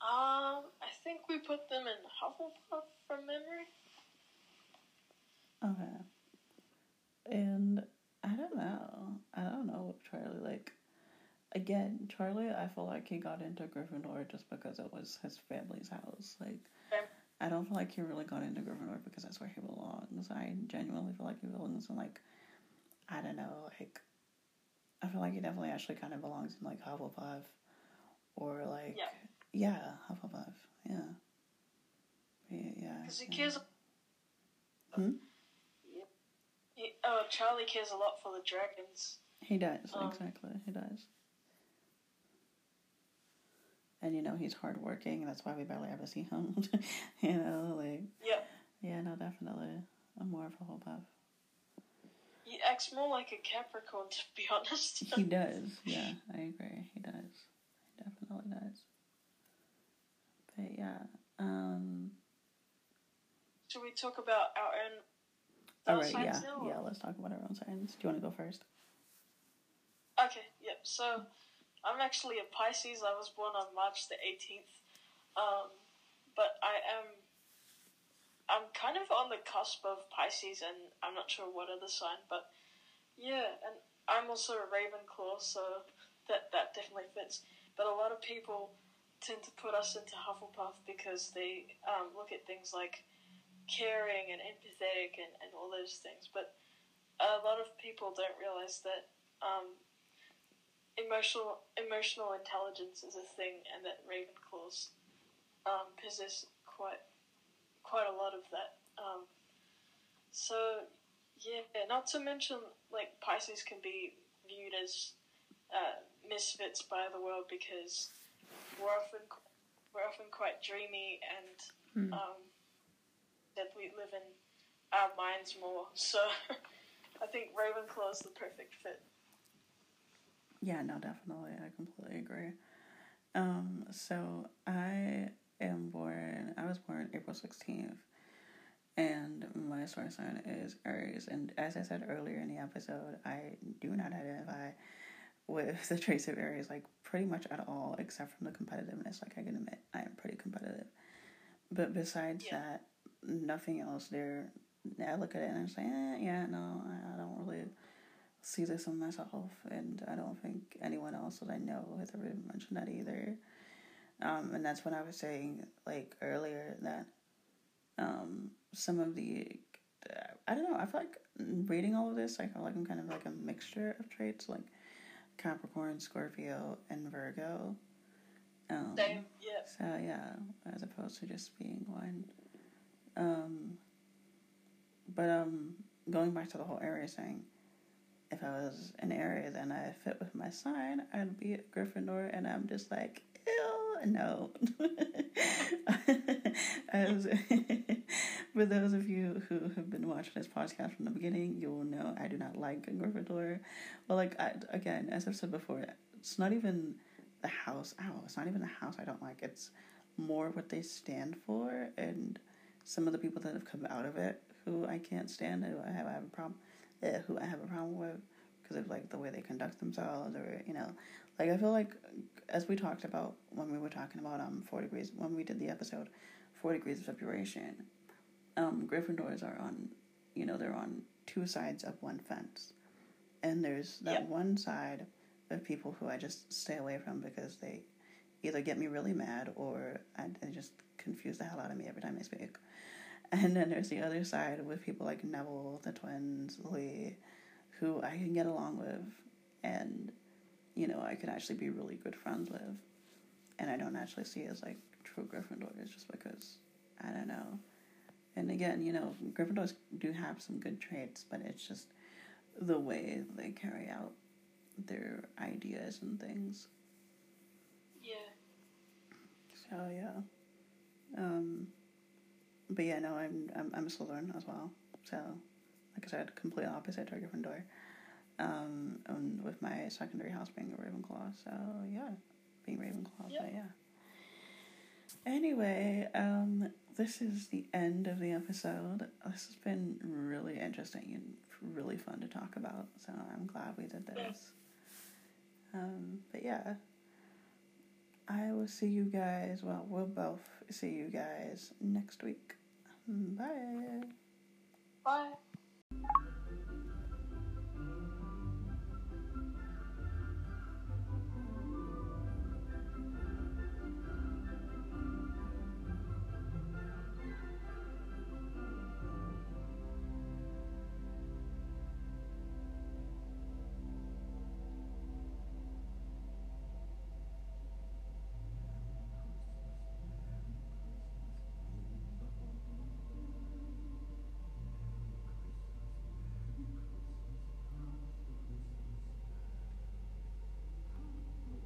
Um, I think we put them in Hufflepuff from memory. Okay. And I don't know. I don't know what Charlie like. Again, Charlie, I feel like he got into Gryffindor just because it was his family's house. Like. I don't feel like he really got into Gryffindor because that's where he belongs. I genuinely feel like he belongs in like, I don't know, like, I feel like he definitely actually kind of belongs in like Hufflepuff, or like, Yeah. yeah, Hufflepuff, yeah, yeah, yeah. Because he yeah. cares Hmm? Yeah. He, oh, Charlie cares a lot for the dragons. He does, Um, exactly. He does. And you know, he's hardworking, that's why we barely ever see him. you know, like, Yep. yeah, no, definitely. I'm more of a Hufflepuff. He acts more like a Capricorn, to be honest. He does, yeah, I agree. He does. He definitely does. But yeah, um, Should we talk about our own all right, yeah, now? yeah, let's talk about our own signs. Do you want to go first? Okay, yep. So I'm actually a Pisces. I was born on March the 18th. Um, but I am I'm kind of on the cusp of Pisces and I'm not sure what other sign, but yeah, and I'm also a Ravenclaw, so that that definitely fits. But a lot of people tend to put us into Hufflepuff because they um, look at things like caring and empathetic and, and all those things. But a lot of people don't realize that um, emotional emotional intelligence is a thing, and that Ravenclaws um, possess quite quite a lot of that. Um, so yeah, not to mention like Pisces can be viewed as uh, misfits by the world because we're often we're often quite dreamy and Hmm. um, that we live in our minds more. So I think Ravenclaw is the perfect fit. Yeah, no, definitely. I completely agree. Um, so I am born, I was born April 16th, and my star sign is Aries. And as I said earlier in the episode, I do not identify with the traits of Aries, like pretty much at all, except from the competitiveness. Like, I can admit, I am pretty competitive. But besides Yeah. that, nothing else there. I look at it and I say, eh, yeah, no, I don't really see this in myself, and I don't think anyone else that I know has ever mentioned that either. Um, and that's when I was saying, like earlier, that um, some of the, I don't know, I feel like reading all of this, I feel like I'm kind of like a mixture of traits, like Capricorn, Scorpio, and Virgo. Um, Same, yeah. so yeah, as opposed to just being one. Um, but um, going back to the whole Aries thing, if I was an Aries and I fit with my sign, I'd be a Gryffindor, and I'm just like, ew, no. As for those of you who have been watching this podcast from the beginning, you will know I do not like Gryffindor. But like I, again, as I've said before, it's not even the house. Ow, it's not even the house I don't like. It's more what they stand for and some of the people that have come out of it who I can't stand, who I have, I have a problem, uh, who I have a problem with because of like the way they conduct themselves, or you know, like I feel like as we talked about when we were talking about um four degrees when we did the episode, four degrees of separation, um Gryffindors are on, you know, they're on two sides of one fence, and there's that Yep. one side of people who I just stay away from because they either get me really mad or I, they just confuse the hell out of me every time they speak. And then there's the other side with people like Neville, the twins, Lee, who I can get along with and, you know, I could actually be really good friends with. And I don't actually see as like true Gryffindors just because, I don't know. And again, you know, Gryffindors do have some good traits, but it's just the way they carry out their ideas and things. Yeah. So yeah. Um but yeah, no, I'm I'm I'm a Slytherin as well. So like I said, complete opposite to Gryffindor. Um and with my secondary house being a Ravenclaw, so yeah. Being Ravenclaw, Yeah. but yeah. Anyway, um this is the end of the episode. This has been really interesting and really fun to talk about, so I'm glad we did this. Um, but yeah, I will see you guys. Well, we'll both see you guys next week. Mm-hmm. Bye. Bye.